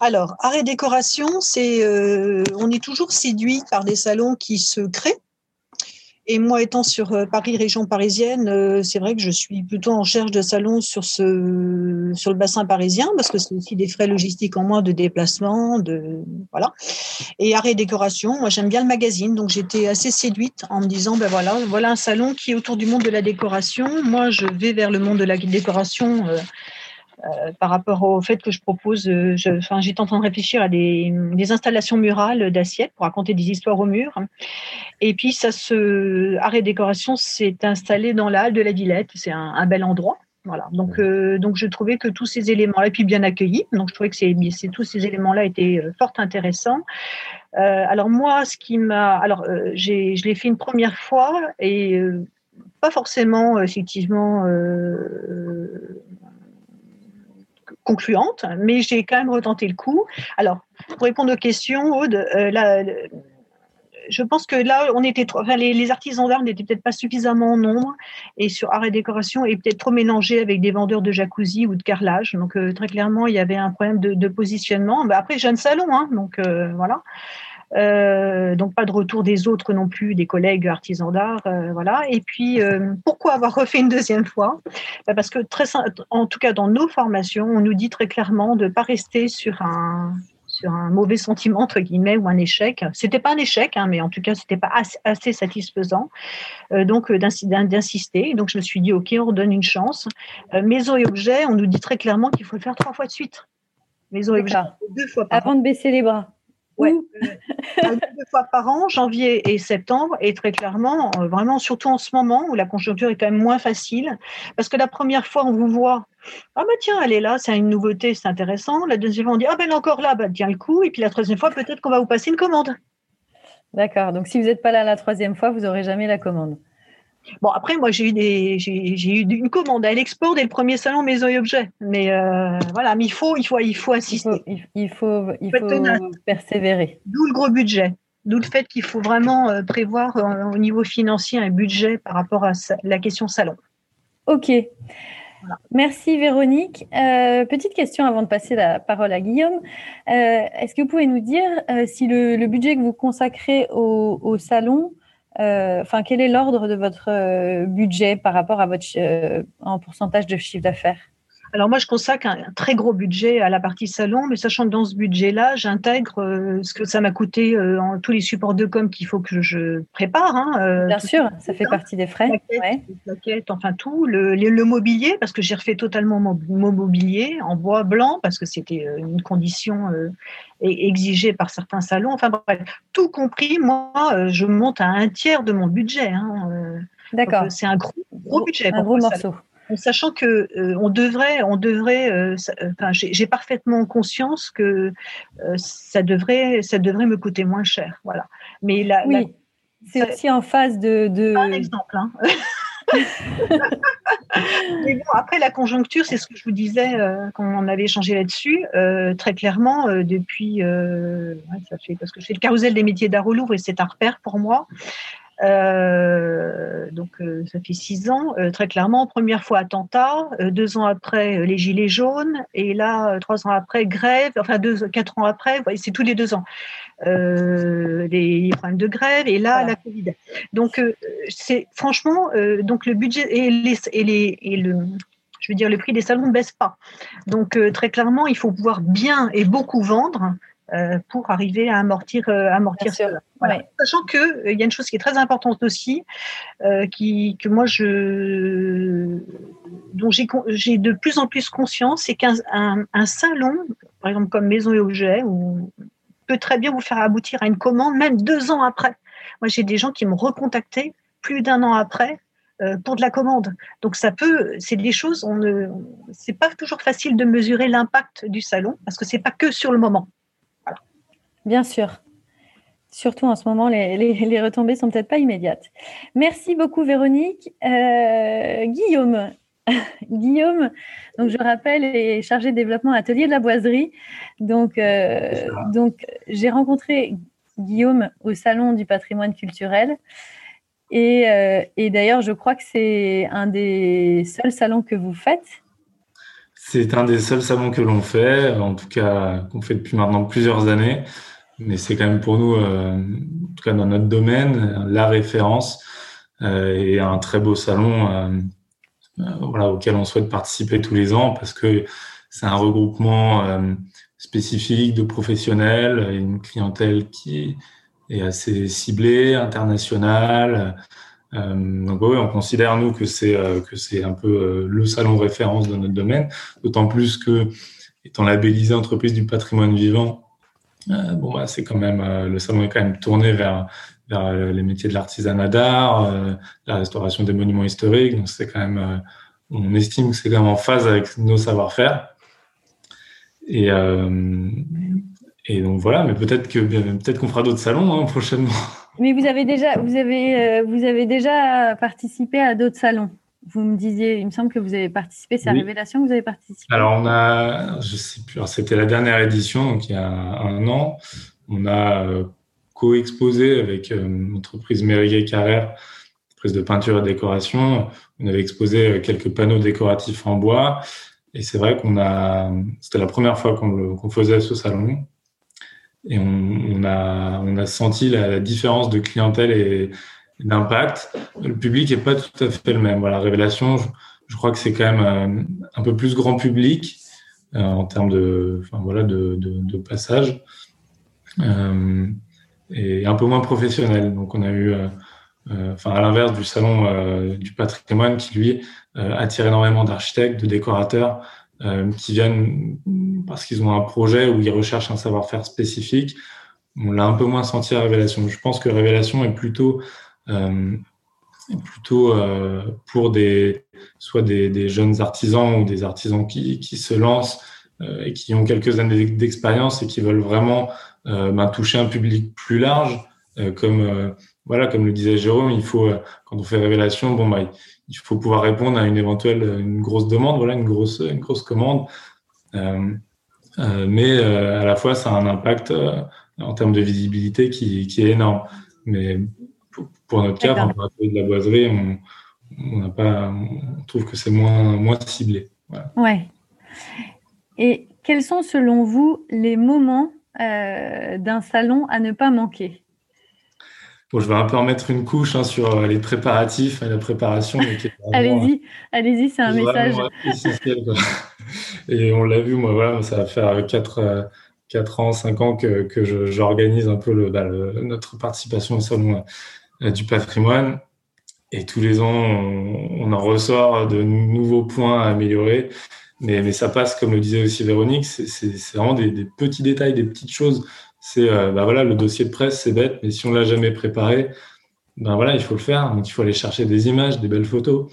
Alors, arrêt décoration, c'est, euh, on est toujours séduit par des salons qui se créent. Et moi, étant sur euh, Paris, région parisienne, euh, c'est vrai que je suis plutôt en recherche de salons sur ce, sur le bassin parisien, parce que c'est aussi des frais logistiques en moins de déplacement, de voilà. Et arrêt décoration, moi j'aime bien le magazine, donc j'étais assez séduite en me disant ben voilà, voilà un salon qui est autour du monde de la décoration. Moi, je vais vers le monde de la décoration. Par rapport au fait que je propose, euh, j'étais en train de réfléchir à des, installations murales d'assiettes pour raconter des histoires au mur. Et puis, ça se, arrêt décoration s'est installé dans la halle de la Villette. C'est un, bel endroit. Voilà. Donc, euh, donc, je trouvais que tous ces éléments-là, et puis bien accueillis. Donc, je trouvais que c'est, tous ces éléments-là étaient fort intéressants. alors moi, ce qui m'a, alors, j'ai, je l'ai fait une première fois et pas forcément effectivement concluante, mais j'ai quand même retenté le coup. Alors, pour répondre aux questions, Aude, euh, là, je pense que là, on était trop, enfin, les, artisans d'art n'étaient peut-être pas suffisamment en nombre et sur art et décoration et peut-être trop mélangés avec des vendeurs de jacuzzi ou de carrelage. Donc euh, très clairement, il y avait un problème de, positionnement. Bah, après, jeune salon, hein, donc euh, voilà. Euh, donc pas de retour des autres non plus, des collègues artisans d'art, euh, voilà. Et puis euh, pourquoi avoir refait une deuxième fois? Bah, Parce que très, en tout cas dans nos formations, on nous dit très clairement de pas rester sur un sur un mauvais sentiment entre guillemets ou un échec. C'était pas un échec, hein, mais en tout cas c'était pas assez, satisfaisant. donc d'insister. Donc je me suis dit ok, on redonne une chance. maison et objets, on nous dit très clairement qu'il faut le faire trois fois de suite. Maison et objets deux fois par Avant de baisser les bras. Ouais, deux fois par an, janvier et septembre, et très clairement, euh, vraiment, surtout en ce moment où la conjoncture est quand même moins facile, parce que la première fois, on vous voit, ah bah tiens, elle est là, c'est une nouveauté, c'est intéressant. La deuxième fois, on dit, ah ben elle est encore là, bah tiens le coup, et puis la troisième fois, peut-être qu'on va vous passer une commande. D'accord, donc si vous n'êtes pas là la troisième fois, vous n'aurez jamais la commande. Bon, après, moi, j'ai eu, des, j'ai, eu une commande à l'export dès le premier salon Maison et Objets. Mais euh, voilà, mais il faut, il faut, il faut insister. Il faut, il faut, persévérer. D'où le gros budget. D'où le fait qu'il faut vraiment euh, prévoir euh, au niveau financier un budget par rapport à la question salon. Ok. Merci Véronique. petite question avant de passer la parole à Guillaume. Est-ce que vous pouvez nous dire si le, budget que vous consacrez au salon enfin, quel est l'ordre de votre euh, budget par rapport à votre euh, en pourcentage de chiffre d'affaires? Alors moi, je consacre un, très gros budget à la partie salon, mais sachant que dans ce budget-là, j'intègre ce que ça m'a coûté en tous les supports de com qu'il faut que je prépare. Hein, Bien sûr, ça fait partie des frais. Plaquettes, enfin tout, le, le, mobilier, parce que j'ai refait totalement mon, mobilier en bois blanc, parce que c'était une condition exigé par certains salons. Enfin bref, tout compris, moi, euh, je monte à un tiers de mon budget. Hein, euh. D'accord. C'est un gros, gros budget. Un gros morceau. En sachant que euh, on devrait, on devrait, enfin, j'ai parfaitement conscience que ça devrait, ça devrait me coûter moins cher, voilà. Mais la, oui, c'est aussi en phase de, de... Un exemple. Hein. Mais bon, après la conjoncture, c'est ce que je vous disais euh, quand on avait échangé là-dessus. Euh, très clairement, euh, depuis, ça fait parce que je fais le carrousel des métiers d'art au Louvre et c'est un repère pour moi. Euh, donc euh, ça fait six ans. Euh, très clairement, première fois attentat, deux ans après les gilets jaunes, et là trois ans après grève. Enfin deux, quatre ans après, c'est tous les deux ans les, problèmes de grève, et là la Covid. Donc c'est franchement donc le budget et les et les et le je veux dire, le prix des salons ne baisse pas. Donc, très clairement, il faut pouvoir bien et beaucoup vendre pour arriver à amortir, euh, amortir cela. Sachant qu'il euh, il y a une chose qui est très importante aussi, qui, que moi je, dont j'ai de plus en plus conscience, c'est qu'un un, salon, par exemple comme Maison et Objets, ou, peut très bien vous faire aboutir à une commande même deux ans après. Moi j'ai des gens qui me recontacté plus d'un an après pour de la commande. Donc ça peut, c'est des choses, on ne, c'est pas toujours facile de mesurer l'impact du salon parce que c'est pas que sur le moment. Bien sûr. Surtout en ce moment, les, les, retombées sont peut-être pas immédiates. Merci beaucoup, Véronique. Euh, Guillaume, Guillaume, donc je rappelle, est chargé de développement atelier de la boiserie. Donc, euh, donc j'ai rencontré Guillaume au salon du patrimoine culturel. Euh, et d'ailleurs, je crois que c'est un des seuls salons que vous faites. C'est un des seuls salons que l'on fait, en tout cas qu'on fait depuis maintenant plusieurs années mais c'est quand même pour nous, euh, en tout cas dans notre domaine, la référence euh, et un très beau salon euh, voilà, auquel on souhaite participer tous les ans parce que c'est un regroupement spécifique de professionnels, une clientèle qui est assez ciblée, internationale. donc oui, on considère nous que c'est que c'est un peu le salon référence de notre domaine, d'autant plus que étant labellisé entreprise du patrimoine vivant, bon, bah, c'est quand même, euh, le salon est quand même tourné vers, vers euh, les métiers de l'artisanat d'art, la restauration des monuments historiques. Donc, c'est quand même, on estime que c'est quand même en phase avec nos savoir-faire. Et, et donc voilà, mais peut-être que peut-être qu'on fera d'autres salons hein, prochainement. Mais vous avez déjà, vous avez, vous avez déjà participé à d'autres salons vous me disiez, il me semble que vous avez participé, c'est à Révélation que vous avez participé Alors, on a, je sais plus, c'était la dernière édition, donc il y a un an. On a euh, co-exposé avec euh, l'entreprise Mériguet Carrère, entreprise de peinture et décoration. On avait exposé euh, quelques panneaux décoratifs en bois. Et c'est vrai qu'on a, c'était la première fois qu'on faisait ce salon. Et on, on, a, on a senti la, la différence de clientèle et, d'impact. Le public n'est pas tout à fait le même. Voilà, Révélation, je, crois que c'est quand même euh, un peu plus grand public euh, en termes de, enfin, voilà, de, passage euh, et un peu moins professionnel. Donc, on a eu, enfin, à l'inverse du salon du patrimoine qui lui attire énormément d'architectes, de décorateurs qui viennent parce qu'ils ont un projet où ils recherchent un savoir-faire spécifique. On l'a un peu moins senti à Révélation. Je pense que Révélation est plutôt plutôt euh, pour des, soit des, jeunes artisans ou des artisans qui, qui se lancent euh, et qui ont quelques années d'expérience et qui veulent vraiment ben, toucher un public plus large, comme voilà, comme le disait Jérôme, il faut, quand on fait révélation, bon, bah, il faut pouvoir répondre à une éventuelle, une grosse demande, voilà, une grosse, une grosse commande. mais à la fois, ça a un impact en termes de visibilité qui, qui est énorme. Mais pour, notre cas, on a de la boiserie, on, on, n'a pas, on trouve que c'est moins, moins ciblé. Voilà. Ouais. Et quels sont selon vous les moments euh, d'un salon à ne pas manquer? Bon, je vais un peu en mettre une couche hein, sur euh, les préparatifs et la préparation. allez-y, allez-y, c'est un message. et on l'a vu, moi, voilà, ça va faire 4, 4 ans, 5 ans que, que j'organise un peu le, bah, le, notre participation au salon du patrimoine. Et tous les ans, on, en ressort de nouveaux points à améliorer. Mais, ça passe, comme le disait aussi Véronique, c'est vraiment des, des, petits détails, des petites choses. C'est, euh, bah voilà, le dossier de presse, c'est bête, mais si on l'a jamais préparé, ben voilà, il faut le faire. Donc il faut aller chercher des images, des belles photos,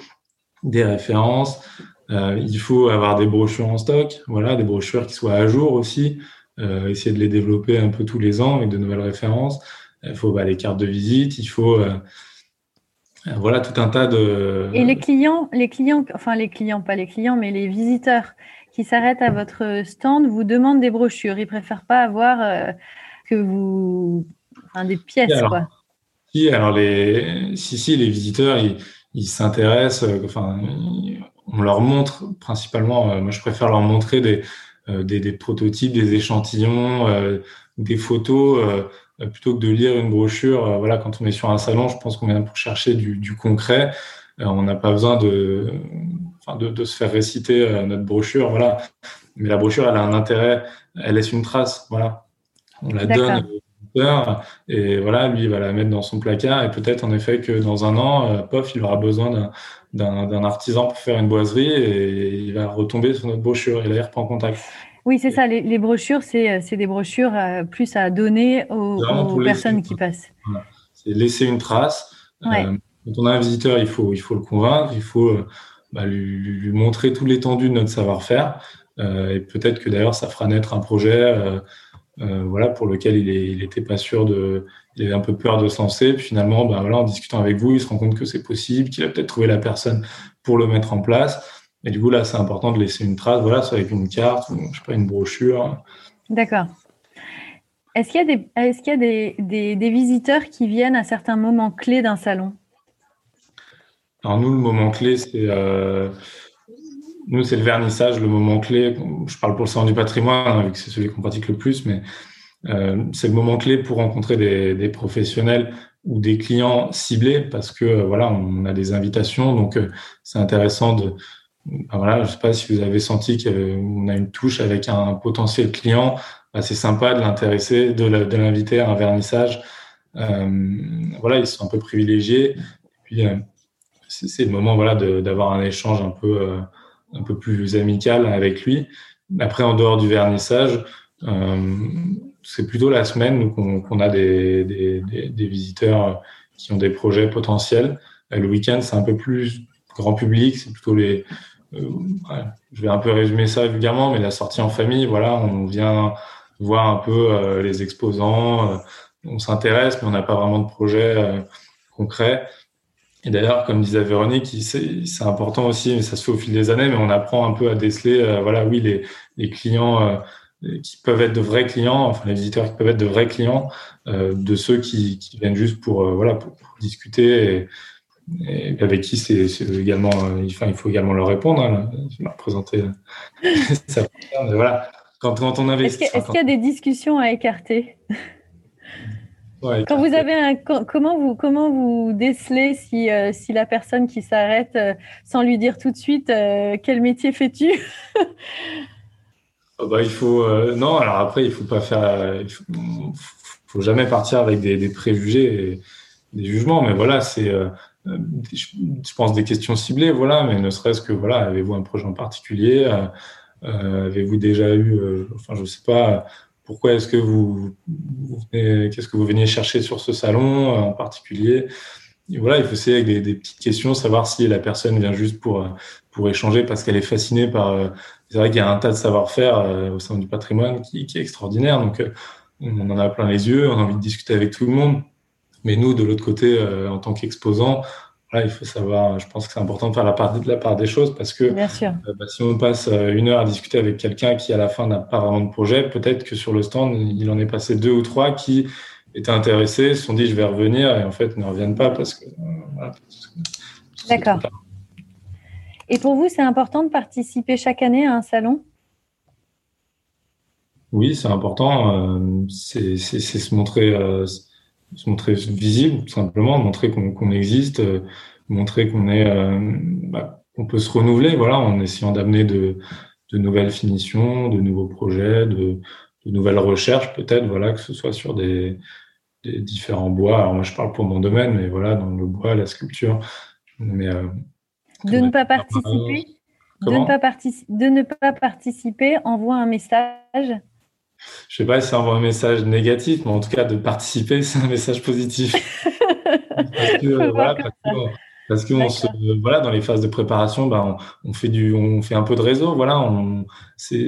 des références. Euh, il faut avoir des brochures en stock, voilà, des brochures qui soient à jour aussi. Euh, essayer de les développer un peu tous les ans avec de nouvelles références. Il faut bah, les cartes de visite, il faut euh, voilà tout un tas de. Et les clients, les clients, enfin les clients, pas les clients, mais les visiteurs qui s'arrêtent à votre stand vous demandent des brochures. Ils préfèrent pas avoir euh, que vous, enfin, des pièces, alors, quoi. Si, alors les, si, si, les visiteurs, ils s'intéressent. Euh, enfin, on leur montre principalement. Euh, moi, je préfère leur montrer des, des, des prototypes, des échantillons, des photos euh, plutôt que de lire une brochure. Euh, voilà, quand on est sur un salon, je pense qu'on vient pour chercher du, du concret. Euh, on n'a pas besoin de, enfin de, de, se faire réciter notre brochure, voilà. Mais la brochure, elle a un intérêt, elle laisse une trace, voilà. On la donne et voilà, lui, il va la mettre dans son placard et peut-être en effet que dans un an, pof, il aura besoin d'un artisan pour faire une boiserie et il va retomber sur notre brochure et là, il reprend contact. Oui, c'est ça. Les, brochures, c'est des brochures euh, plus à donner aux, personnes qui passent. C'est laisser une trace. Euh, quand on a un visiteur, il faut, il faut le convaincre, il faut euh, bah, lui, montrer tout l'étendue de notre savoir-faire. et peut-être que d'ailleurs, ça fera naître un projet voilà, pour lequel il n'était pas sûr de. Il avait un peu peur de se lancer. Puis finalement, bah, voilà, en discutant avec vous, il se rend compte que c'est possible, qu'il a peut-être trouvé la personne pour le mettre en place. Et du coup, là, c'est important de laisser une trace, voilà, soit avec une carte, ou, je sais pas, une brochure. D'accord. Est-ce qu'il y a, des, est-ce qu'il y a des, des, des, visiteurs qui viennent à certains moments clés d'un salon? Alors nous, le moment clé, c'est euh, nous, c'est le vernissage, le moment clé. Je parle pour le salon du patrimoine, hein, vu que c'est celui qu'on pratique le plus, mais euh, c'est le moment clé pour rencontrer des, des, professionnels ou des clients ciblés, parce que voilà, on a des invitations, donc euh, c'est intéressant de voilà, je sais pas si vous avez senti qu'on a une touche avec un potentiel client. Ben c'est sympa de l'intéresser, de l'inviter à un vernissage. Euh, voilà, ils sont un peu privilégiés. Et puis, euh, c'est le moment voilà, d'avoir un échange un peu, euh, un peu plus amical avec lui. Après, en dehors du vernissage, c'est plutôt la semaine qu'on a des, des, des, des, visiteurs qui ont des projets potentiels. Le week-end, c'est un peu plus grand public, c'est plutôt les, euh, je vais un peu résumer ça vulgairement, mais la sortie en famille, voilà, on vient voir un peu euh, les exposants, euh, on s'intéresse, mais on n'a pas vraiment de projet concret. Et d'ailleurs, comme disait Véronique, c'est important aussi, mais ça se fait au fil des années, mais on apprend un peu à déceler, voilà, oui, les, clients qui peuvent être de vrais clients, enfin les visiteurs qui peuvent être de vrais clients, de ceux qui, viennent juste pour, voilà, pour discuter et, avec qui c'est également, euh, enfin, il faut également leur répondre, hein, leur présenter ça. Mais voilà, quand, quand on investit. Est-ce qu'il y, a des discussions à écarter? Ouais, Quand vous avez un, comment vous comment vous décelez si, euh, si la personne qui s'arrête euh, sans lui dire tout de suite quel métier fais-tu? Ah bah, il faut non alors après il faut pas faire il faut, faut jamais partir avec des, des préjugés et des jugements mais voilà c'est euh, je pense des questions ciblées, voilà, mais ne serait-ce que voilà, avez-vous un projet en particulier euh, euh, Avez-vous déjà eu, enfin, je sais pas, pourquoi est-ce que vous, qu'est-ce que vous veniez chercher sur ce salon en particulier? Et voilà, il faut essayer avec des, petites questions, savoir si la personne vient juste pour pour échanger parce qu'elle est fascinée par. c'est vrai qu'il y a un tas de savoir-faire au sein du patrimoine qui, est extraordinaire, donc on en a plein les yeux, on a envie de discuter avec tout le monde Mais nous, de l'autre côté, en tant qu'exposant, il faut savoir, je pense que c'est important de faire la part, de la part des choses parce que bah, si on passe une heure à discuter avec quelqu'un qui, à la fin, n'a pas vraiment de projet, peut-être que sur le stand, il en est passé deux ou trois qui étaient intéressés, se sont dit je vais revenir et en fait ne reviennent pas parce que. D'accord. Et pour vous, c'est important de participer chaque année à un salon? Oui, c'est important. Euh, c'est se montrer, euh, se montrer visible, tout simplement, montrer qu'on existe, euh, montrer qu'on est, bah, qu'on peut se renouveler, voilà, en essayant d'amener de, de, nouvelles finitions, de nouveaux projets, de, de nouvelles recherches, peut-être, voilà, que ce soit sur des, des, différents bois. Alors moi, je parle pour mon domaine, mais voilà, dans le bois, la sculpture, mais de ne pas participer de ne pas, de ne pas participer envoie un message Je sais pas si ça envoie un message négatif, mais en tout cas, de participer, c'est un message positif. parce que, voilà, parce que, on se, voilà, dans les phases de préparation, ben, on, fait du, on fait un peu de réseau. Voilà, on,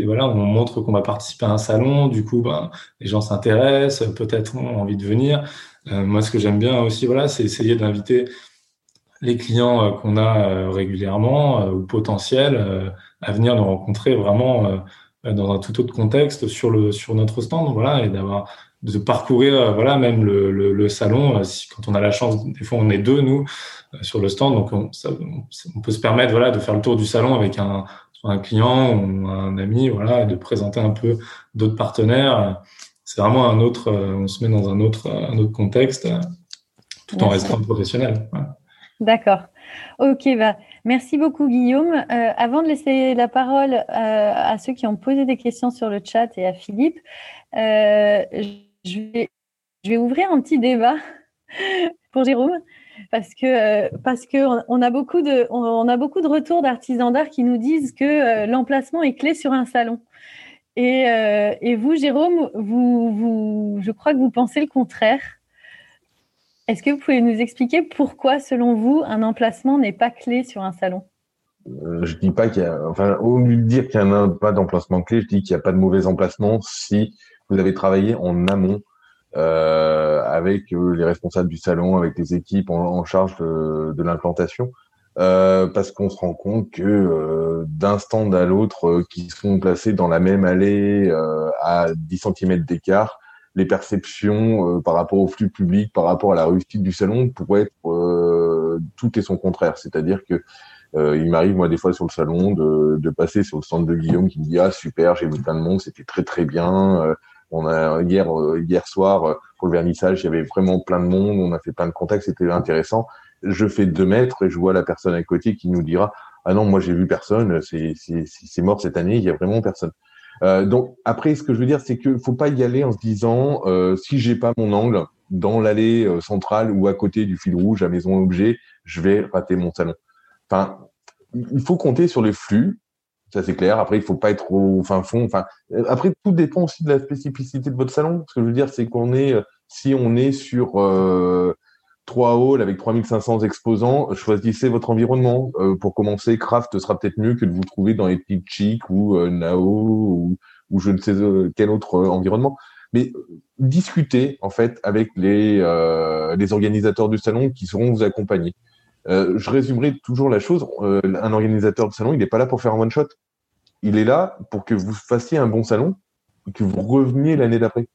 voilà, on montre qu'on va participer à un salon. Du coup, ben, les gens s'intéressent, peut-être ont envie de venir. Euh, moi, ce que j'aime bien aussi, voilà, c'est essayer d'inviter les clients euh, qu'on a euh, régulièrement ou potentiels à venir nous rencontrer vraiment dans un tout autre contexte sur le sur notre stand voilà et d'avoir de parcourir voilà même le, le, salon si, quand on a la chance des fois on est deux nous sur le stand donc on, on, peut se permettre voilà de faire le tour du salon avec un un client ou un ami voilà de présenter un peu d'autres partenaires. C'est vraiment un autre on se met dans un autre un autre contexte tout en restant professionnel D'accord. Ok, bah, merci beaucoup Guillaume. Euh, avant de laisser la parole euh, à ceux qui ont posé des questions sur le chat et à Philippe, euh, je, vais, je, vais, ouvrir un petit débat pour Jérôme parce que parce que on a beaucoup de on, a beaucoup de retours d'artisans d'art qui nous disent que l'emplacement est clé sur un salon. Et, et vous, Jérôme, vous, vous, je crois que vous pensez le contraire. Est-ce que vous pouvez nous expliquer pourquoi, selon vous, un emplacement n'est pas clé sur un salon? Euh, Je dis pas qu'il y a, enfin, au lieu de dire qu'il n'y a pas d'emplacement clé, je dis qu'il n'y a pas de mauvais emplacement si vous avez travaillé en amont euh, avec euh, les responsables du salon, avec les équipes en, charge de, l'implantation. parce qu'on se rend compte que d'un stand à l'autre, qui sont placés dans la même allée à 10 cm d'écart, les perceptions euh, par rapport au flux public, par rapport à la réussite du salon pourraient être euh, tout et son contraire. C'est-à-dire que euh, il m'arrive moi des fois sur le salon de, de, passer sur le stand de Guillaume qui me dit ah super j'ai vu plein de monde c'était très très bien on a hier hier soir pour le vernissage il y avait vraiment plein de monde on a fait plein de contacts c'était intéressant je fais deux mètres et je vois la personne à côté qui nous dira ah non moi j'ai vu personne c'est c'est mort cette année il y a vraiment personne euh, donc après, ce que je veux dire, c'est qu'il faut pas y aller en se disant euh, si j'ai pas mon angle dans l'allée euh, centrale ou à côté du fil rouge à maison objet, je vais rater mon salon. Enfin, il faut compter sur les flux, ça c'est clair. Après, il faut pas être au fin fond. Enfin, euh, après, tout dépend aussi de la spécificité de votre salon. Ce que je veux dire, c'est qu'on est, si on est sur trois halls avec 3500 exposants, choisissez votre environnement. Euh, pour commencer, Craft sera peut-être mieux que de vous trouver dans les chic ou euh, Nao ou, je ne sais euh, quel autre environnement. Mais discutez en fait avec les, les organisateurs du salon qui seront vous accompagner. je résumerai toujours la chose. un organisateur de salon, il n'est pas là pour faire un one shot. Il est là pour que vous fassiez un bon salon, que vous reveniez l'année d'après.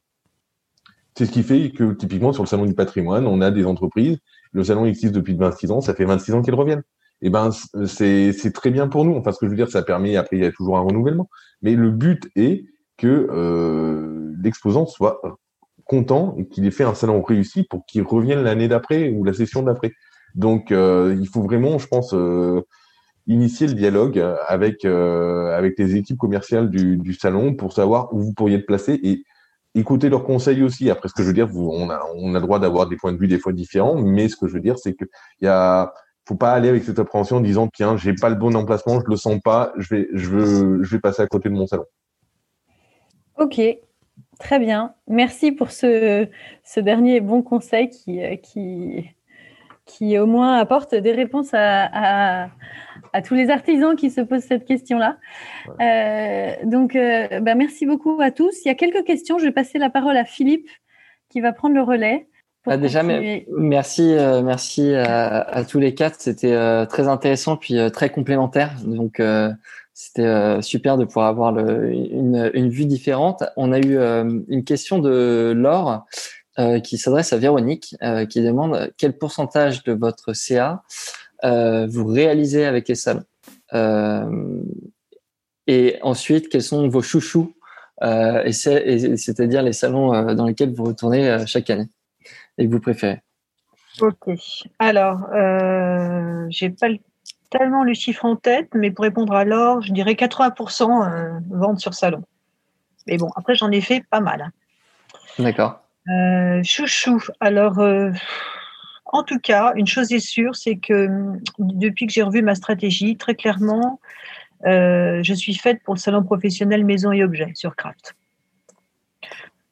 C'est ce qui fait que, typiquement, sur le Salon du patrimoine, on a des entreprises. Le salon existe depuis 26 ans, ça fait 26 ans qu'ils reviennent. Et eh ben, c'est, très bien pour nous. Enfin, ce que je veux dire, ça permet, après, il y a toujours un renouvellement. Mais le but est que euh, l'exposant soit content et qu'il ait fait un salon réussi pour qu'il revienne l'année d'après ou la session d'après. Donc, euh, il faut vraiment, je pense, euh, initier le dialogue avec euh, avec les équipes commerciales du, du salon pour savoir où vous pourriez être placé et écoutez leurs conseils aussi. Après, ce que je veux dire, vous, on a, on a le droit d'avoir des points de vue des fois différents, mais ce que je veux dire, c'est que il faut pas aller avec cette appréhension en disant tiens, j'ai pas le bon emplacement, je le sens pas, je vais, je veux, je vais passer à côté de mon salon. Ok, très bien. Merci pour ce, ce dernier bon conseil qui, qui, qui au moins apporte des réponses à, à, tous les artisans qui se posent cette question-là. Euh, donc, euh, bah, merci beaucoup à tous. Il y a quelques questions. Je vais passer la parole à Philippe qui va prendre le relais. ah, déjà, merci, euh, merci à, tous les quatre. C'était très intéressant puis très complémentaire. Donc, c'était super de pouvoir avoir le, une, une, vue différente. On a eu une question de Laure qui s'adresse à Véronique, qui demande quel pourcentage de votre CA vous réalisez avec les salons. et ensuite, quels sont vos chouchous, et c'est-à-dire les salons dans lesquels vous retournez chaque année et que vous préférez Ok. Alors, euh, j'ai pas tellement le chiffre en tête, mais pour répondre à l'or, je dirais 80% euh, vente sur salon. Mais bon, après, j'en ai fait pas mal. D'accord. Euh, chouchou. Alors, euh, en tout cas, une chose est sûre, c'est que depuis que j'ai revu ma stratégie, très clairement, je suis faite pour le salon professionnel maison et objets sur Craft.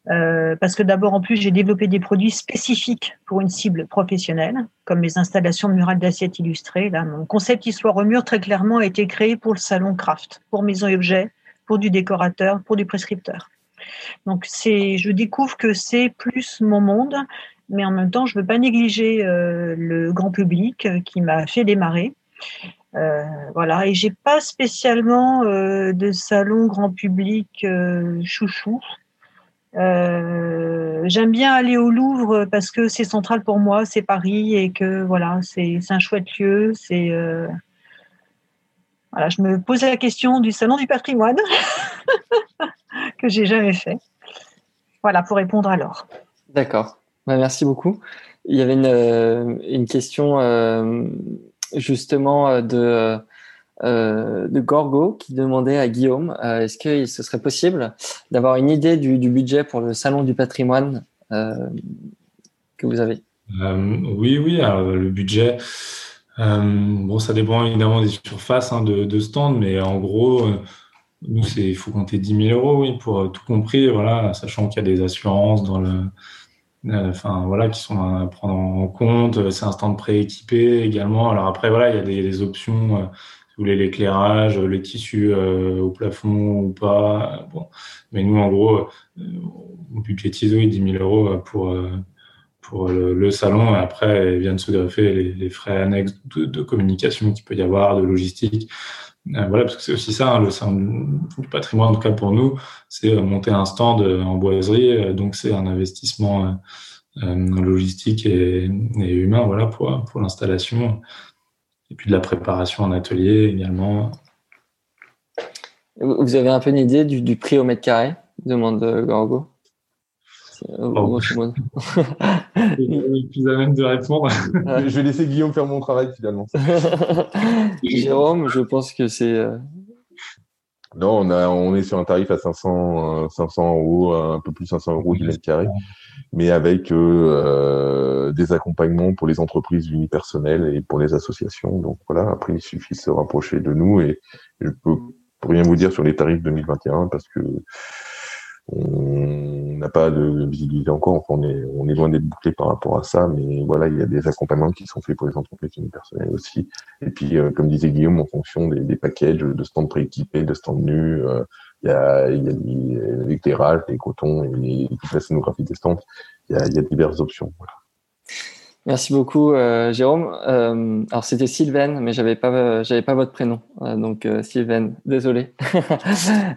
Euh, parce que d'abord, en plus, j'ai développé des produits spécifiques pour une cible professionnelle, comme les installations murales d'assiettes illustrées. Là, mon concept Histoire au mur, très clairement, a été créé pour le salon craft, pour maison et objets, pour du décorateur, pour du prescripteur. Donc, c'est, je découvre que c'est plus mon monde, mais en même temps, je ne veux pas négliger euh, le grand public qui m'a fait démarrer. Euh, voilà, et j'ai pas spécialement euh, de salon grand public chouchou. Euh, j'aime bien aller au Louvre parce que c'est central pour moi, c'est Paris et que voilà, c'est un chouette lieu. C'est euh, je me posais la question du salon du patrimoine que j'ai jamais fait. Voilà pour répondre alors. D'accord. Bah, merci beaucoup. Il y avait une, euh, une question justement de euh, de Gorgo qui demandait à Guillaume euh, est-ce que ce serait possible d'avoir une idée du, budget pour le salon du patrimoine euh, que vous avez? Oui, oui, le budget. bon, ça dépend évidemment des surfaces hein, de, de stands, mais en gros, nous, il faut compter 10 000 euros, pour tout compris, voilà, sachant qu'il y a des assurances dans le, enfin voilà, qui sont à prendre en compte. C'est un stand prééquipé également. Alors après, voilà, il y a des, options vous voulez l'éclairage, les tissus euh, au plafond ou pas. Bon. Mais nous, en gros, euh, on budgétise oui, 10 000 euros pour, euh, pour le, salon. Et après, viennent se greffer les, frais annexes de, communication qu'il peut y avoir, de logistique. Voilà, parce que c'est aussi ça, hein, le du patrimoine, en tout cas pour nous, c'est monter un stand en boiserie. Donc, c'est un investissement logistique et, humain voilà, pour, pour l'installation et puis de la préparation en atelier également. Vous avez un peu une idée du, prix au mètre carré? Demande Gorgo oh. Je suis plus à même de répondre. je vais laisser Guillaume faire mon travail finalement. Jérôme, je pense que c'est. Euh, non, on, a, on est sur un tarif à 500, 500 euh, euros, un peu plus 500 euros du mètre carré mais avec euh, euh, des accompagnements pour les entreprises unipersonnelles et pour les associations. Donc voilà, après il suffit de se rapprocher de nous et je peux rien vous dire sur les tarifs 2021 parce que on n'a pas de visibilité encore. On est on est loin d'être bouclé par rapport à ça, mais voilà, il y a des accompagnements qui sont faits pour les entreprises unipersonnelles aussi. Et puis, euh, comme disait Guillaume, en fonction des, des packages de stands prééquipés, de stands nus. Euh, il y a, il y a l'éclairage, les cotons et toute la scénographie des stands. Il y a, diverses options. Merci beaucoup, euh, Jérôme. Euh, alors c'était Sylvain, mais j'avais pas, j'avais pas votre prénom, euh, donc euh, Sylvain, désolé.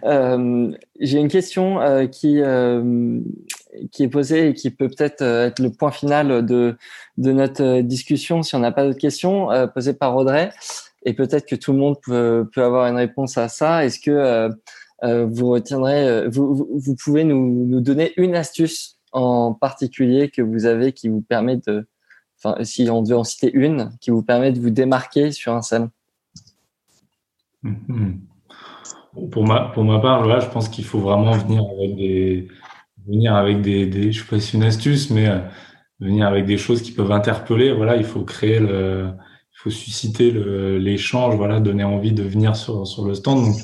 Euh, j'ai une question qui qui est posée et qui peut peut-être être le point final de de notre discussion, si on n'a pas d'autres questions, posée par Audrey, et peut-être que tout le monde peut, peut avoir une réponse à ça. Est-ce que vous retiendrez, vous, vous pouvez nous, nous donner une astuce en particulier que vous avez qui vous permet de enfin, si on devait en citer une, qui vous permet de vous démarquer sur un salon mhm. pour, ma, pour ma part, là, je pense qu'il faut vraiment venir avec des, venir avec des, je sais pas si une astuce, mais euh, venir avec des choses qui peuvent interpeller. Voilà, il faut créer le, il faut susciter l'échange, voilà, donner envie de venir sur, sur le stand. Donc,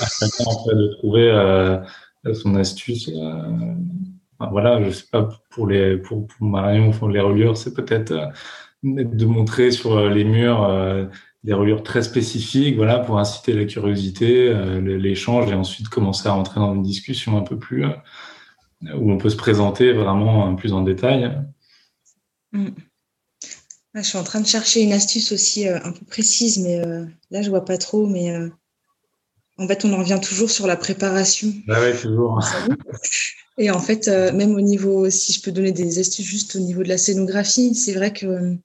à chacun en fait, de trouver euh, son astuce. Euh, voilà, je sais pas pour les pour, pour Marion, pour les reliures, c'est peut-être euh, de montrer sur euh, les murs euh, des reliures très spécifiques, voilà, pour inciter la curiosité, l'échange, et ensuite commencer à rentrer dans une discussion un peu plus où on peut se présenter vraiment plus en détail. Mm. Ah, je suis en train de chercher une astuce aussi un peu précise, mais là, je vois pas trop. Mais en fait, on en revient toujours sur la préparation. Bah oui, toujours. Et en fait, même au niveau, si je peux donner des astuces juste au niveau de la scénographie, c'est vrai que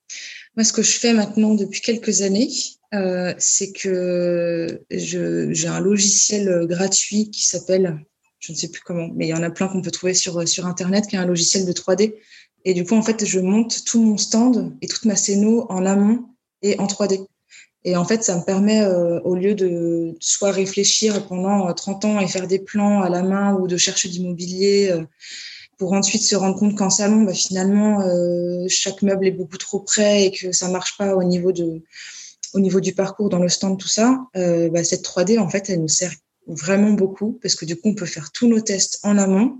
moi, ce que je fais maintenant depuis quelques années, euh, c'est que j'ai un logiciel gratuit qui s'appelle, je ne sais plus comment, mais il y en a plein qu'on peut trouver sur, sur Internet, qui est un logiciel de 3D. Et du coup, en fait, je monte tout mon stand et toute ma scéno en amont et en 3D. Et en fait, ça me permet, euh, au lieu de soit réfléchir pendant 30 ans et faire des plans à la main ou de chercher d'immobilier, euh, pour ensuite se rendre compte qu'en salon, bah, finalement, euh, chaque meuble est beaucoup trop près et que ça marche pas au niveau de, au niveau du parcours dans le stand, tout ça. Euh, bah, cette 3D, en fait, elle nous sert vraiment beaucoup parce que du coup, on peut faire tous nos tests en amont.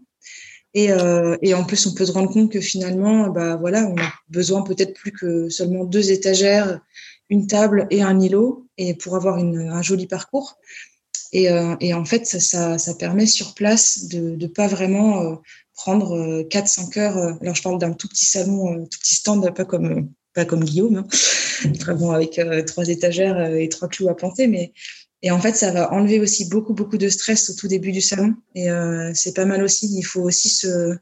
Et, euh, et en plus, on peut se rendre compte que finalement, bah voilà, on a besoin peut-être plus que seulement deux étagères, une table et un îlot, et pour avoir un joli parcours. Et, euh, en fait, ça, ça, permet sur place de ne pas vraiment euh, prendre 4-5 euh, heures. Euh, alors, je parle d'un tout petit salon, tout petit stand, pas comme, pas comme Guillaume, hein, vraiment avec trois étagères et trois clous à planter, mais et en fait, ça va enlever aussi beaucoup, beaucoup de stress au tout début du salon. Et c'est pas mal aussi. Il faut aussi se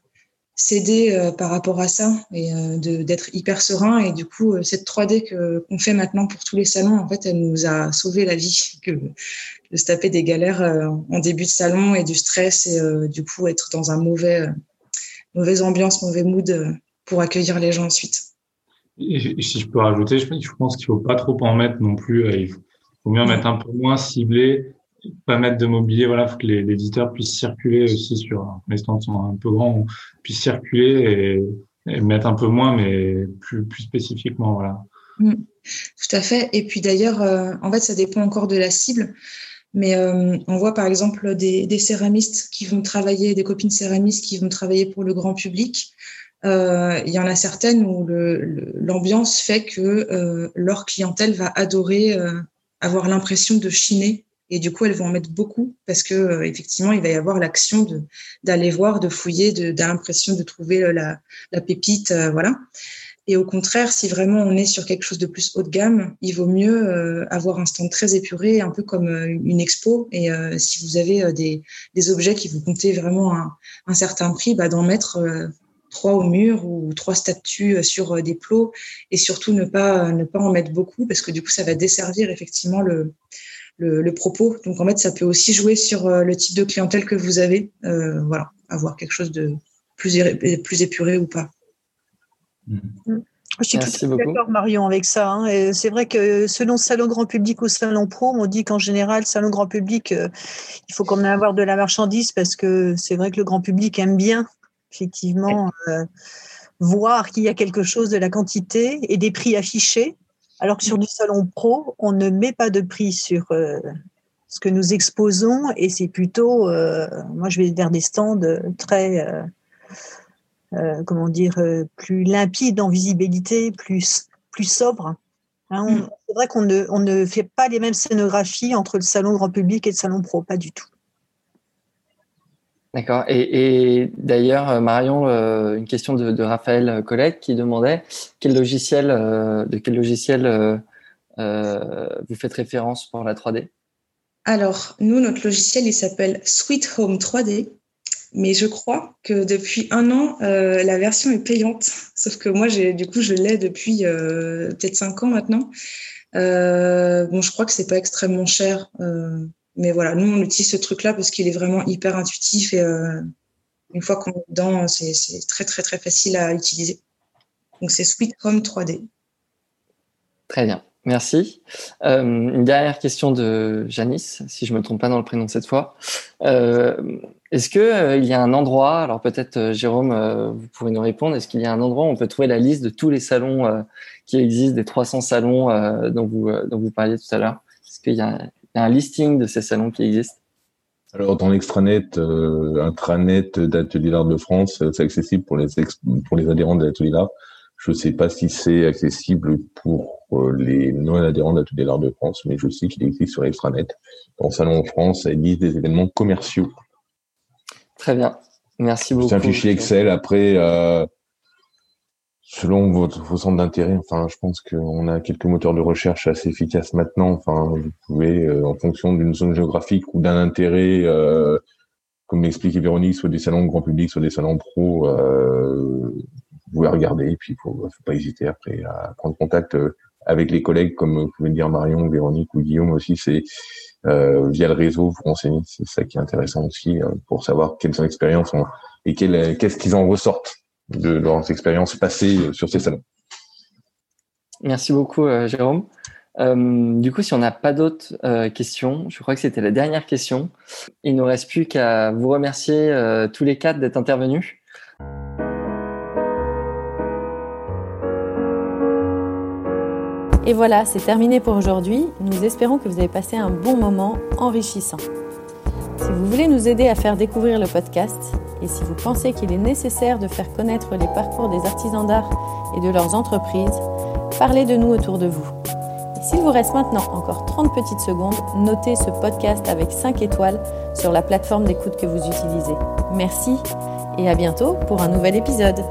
s'aider par rapport à ça et d'être hyper serein. Et du coup, cette 3D que qu'on fait maintenant pour tous les salons, en fait, elle nous a sauvé la vie. Que de se taper des galères en début de salon et du stress et du coup être dans un mauvais mauvaise ambiance, mauvais mood euh, pour accueillir les gens ensuite. Et si je peux rajouter, je pense qu'il ne faut pas trop en mettre non plus. Euh, il faut, mieux en mettre un peu moins ciblé, pas mettre de mobilier. Voilà, faut que les, éditeurs puissent circuler aussi sur les stands sont un peu grands, puissent circuler et, mettre un peu moins, mais plus, plus spécifiquement. Voilà. Mm. tout à fait. Et puis d'ailleurs, euh, en fait, ça dépend encore de la cible. Mais euh, on voit par exemple des, des, céramistes qui vont travailler, des copines céramistes qui vont travailler pour le grand public. Euh, il y en a certaines où l'ambiance fait que leur clientèle va adorer avoir l'impression de chiner et du coup elles vont en mettre beaucoup parce que euh, effectivement il va y avoir l'action d'aller voir, de fouiller, de, l'impression de trouver la, la pépite, voilà. Et au contraire, si vraiment on est sur quelque chose de plus haut de gamme, il vaut mieux euh, avoir un stand très épuré, un peu comme euh, une expo. Et euh, si vous avez des, des, objets qui vous comptez vraiment un, un certain prix, bah, d'en mettre trois au mur ou trois statues sur des plots et surtout ne pas ne pas en mettre beaucoup parce que du coup ça va desservir effectivement le, le, le propos. Donc en fait ça peut aussi jouer sur le type de clientèle que vous avez. Euh, voilà, avoir quelque chose de plus plus épuré ou pas. Mm. Je suis tout à fait d'accord, Marion, avec ça. Hein. C'est vrai que selon salon grand public ou salon pro, on dit qu'en général, salon grand public, euh, il faut quand même avoir de la marchandise parce que c'est vrai que le grand public aime bien, effectivement, euh, voir qu'il y a quelque chose de la quantité et des prix affichés. Alors que sur du salon pro, on ne met pas de prix sur euh, ce que nous exposons et c'est plutôt, moi je vais vers des stands très euh, comment dire, euh, plus limpide en visibilité, plus, plus sobre. Hein, mm. C'est vrai qu'on ne, on ne fait pas les mêmes scénographies entre le salon grand public et le salon pro, pas du tout. D'accord. Et, d'ailleurs, euh, Marion, une question de, Raphaël Collègue qui demandait quel logiciel, de quel logiciel vous faites référence pour la 3D Alors, nous, notre logiciel, il s'appelle Sweet Home 3D mais je crois que depuis un an, euh, la version est payante. Sauf que moi, du coup, je l'ai depuis euh, peut-être cinq ans maintenant. Euh, bon, je crois que c'est pas extrêmement cher, euh, mais voilà, nous on utilise ce truc-là parce qu'il est vraiment hyper intuitif et euh, une fois qu'on est dedans, c'est, très très très facile à utiliser. Donc c'est Sweet Home 3D. Très bien. Merci. Euh, une dernière question de Janice, si je me trompe pas dans le prénom cette fois. Euh, est-ce euh, il y a un endroit, alors peut-être Jérôme, vous pouvez nous répondre, est-ce qu'il y a un endroit où on peut trouver la liste de tous les salons qui existent, des 300 salons dont vous dont vous parliez tout à l'heure? Est-ce qu'il y, a un listing de ces salons qui existent alors dans l'extranet, intranet d'Atelier d'Art de France, c'est accessible pour les pour les adhérents de l'Atelier d'Art. Je ne sais pas si c'est accessible pour euh, les non-adhérents d'Atelier l'Art de France, mais je sais qu'il existe sur l'extranet. Dans Salon en France, il existe des événements commerciaux. Très bien. Merci beaucoup. C'est un fichier Excel. Après, euh, selon votre, vos centres d'intérêt, enfin, je pense qu'on a quelques moteurs de recherche assez efficaces maintenant. Enfin, vous pouvez, euh, en fonction d'une zone géographique ou d'un intérêt, euh, comme l'expliquait Véronique, soit des salons grand public, soit des salons pro, euh, vous pouvez regarder. Et puis, faut, faut pas hésiter après à prendre contact euh, avec les collègues, comme vous pouvez dire Marion, Véronique ou Guillaume aussi. C'est euh, via le réseau, vous renseigner. C'est ça qui est intéressant aussi pour savoir quelles sont les expériences et qu'est-ce qu'ils en ressortent de leurs expériences passées euh, sur ces salons. Merci beaucoup, euh, Jérôme. Euh, du coup, si on n'a pas d'autres questions, je crois que c'était la dernière question. Il ne nous reste plus qu'à vous remercier tous les quatre d'être intervenus. Et voilà, c'est terminé pour aujourd'hui. Nous espérons que vous avez passé un bon moment enrichissant. Si vous voulez nous aider à faire découvrir le podcast et si vous pensez qu'il est nécessaire de faire connaître les parcours des artisans d'art et de leurs entreprises, parlez de nous autour de vous. S'il vous reste maintenant encore 30 petites secondes, notez ce podcast avec 5 étoiles sur la plateforme d'écoute que vous utilisez. Merci et à bientôt pour un nouvel épisode.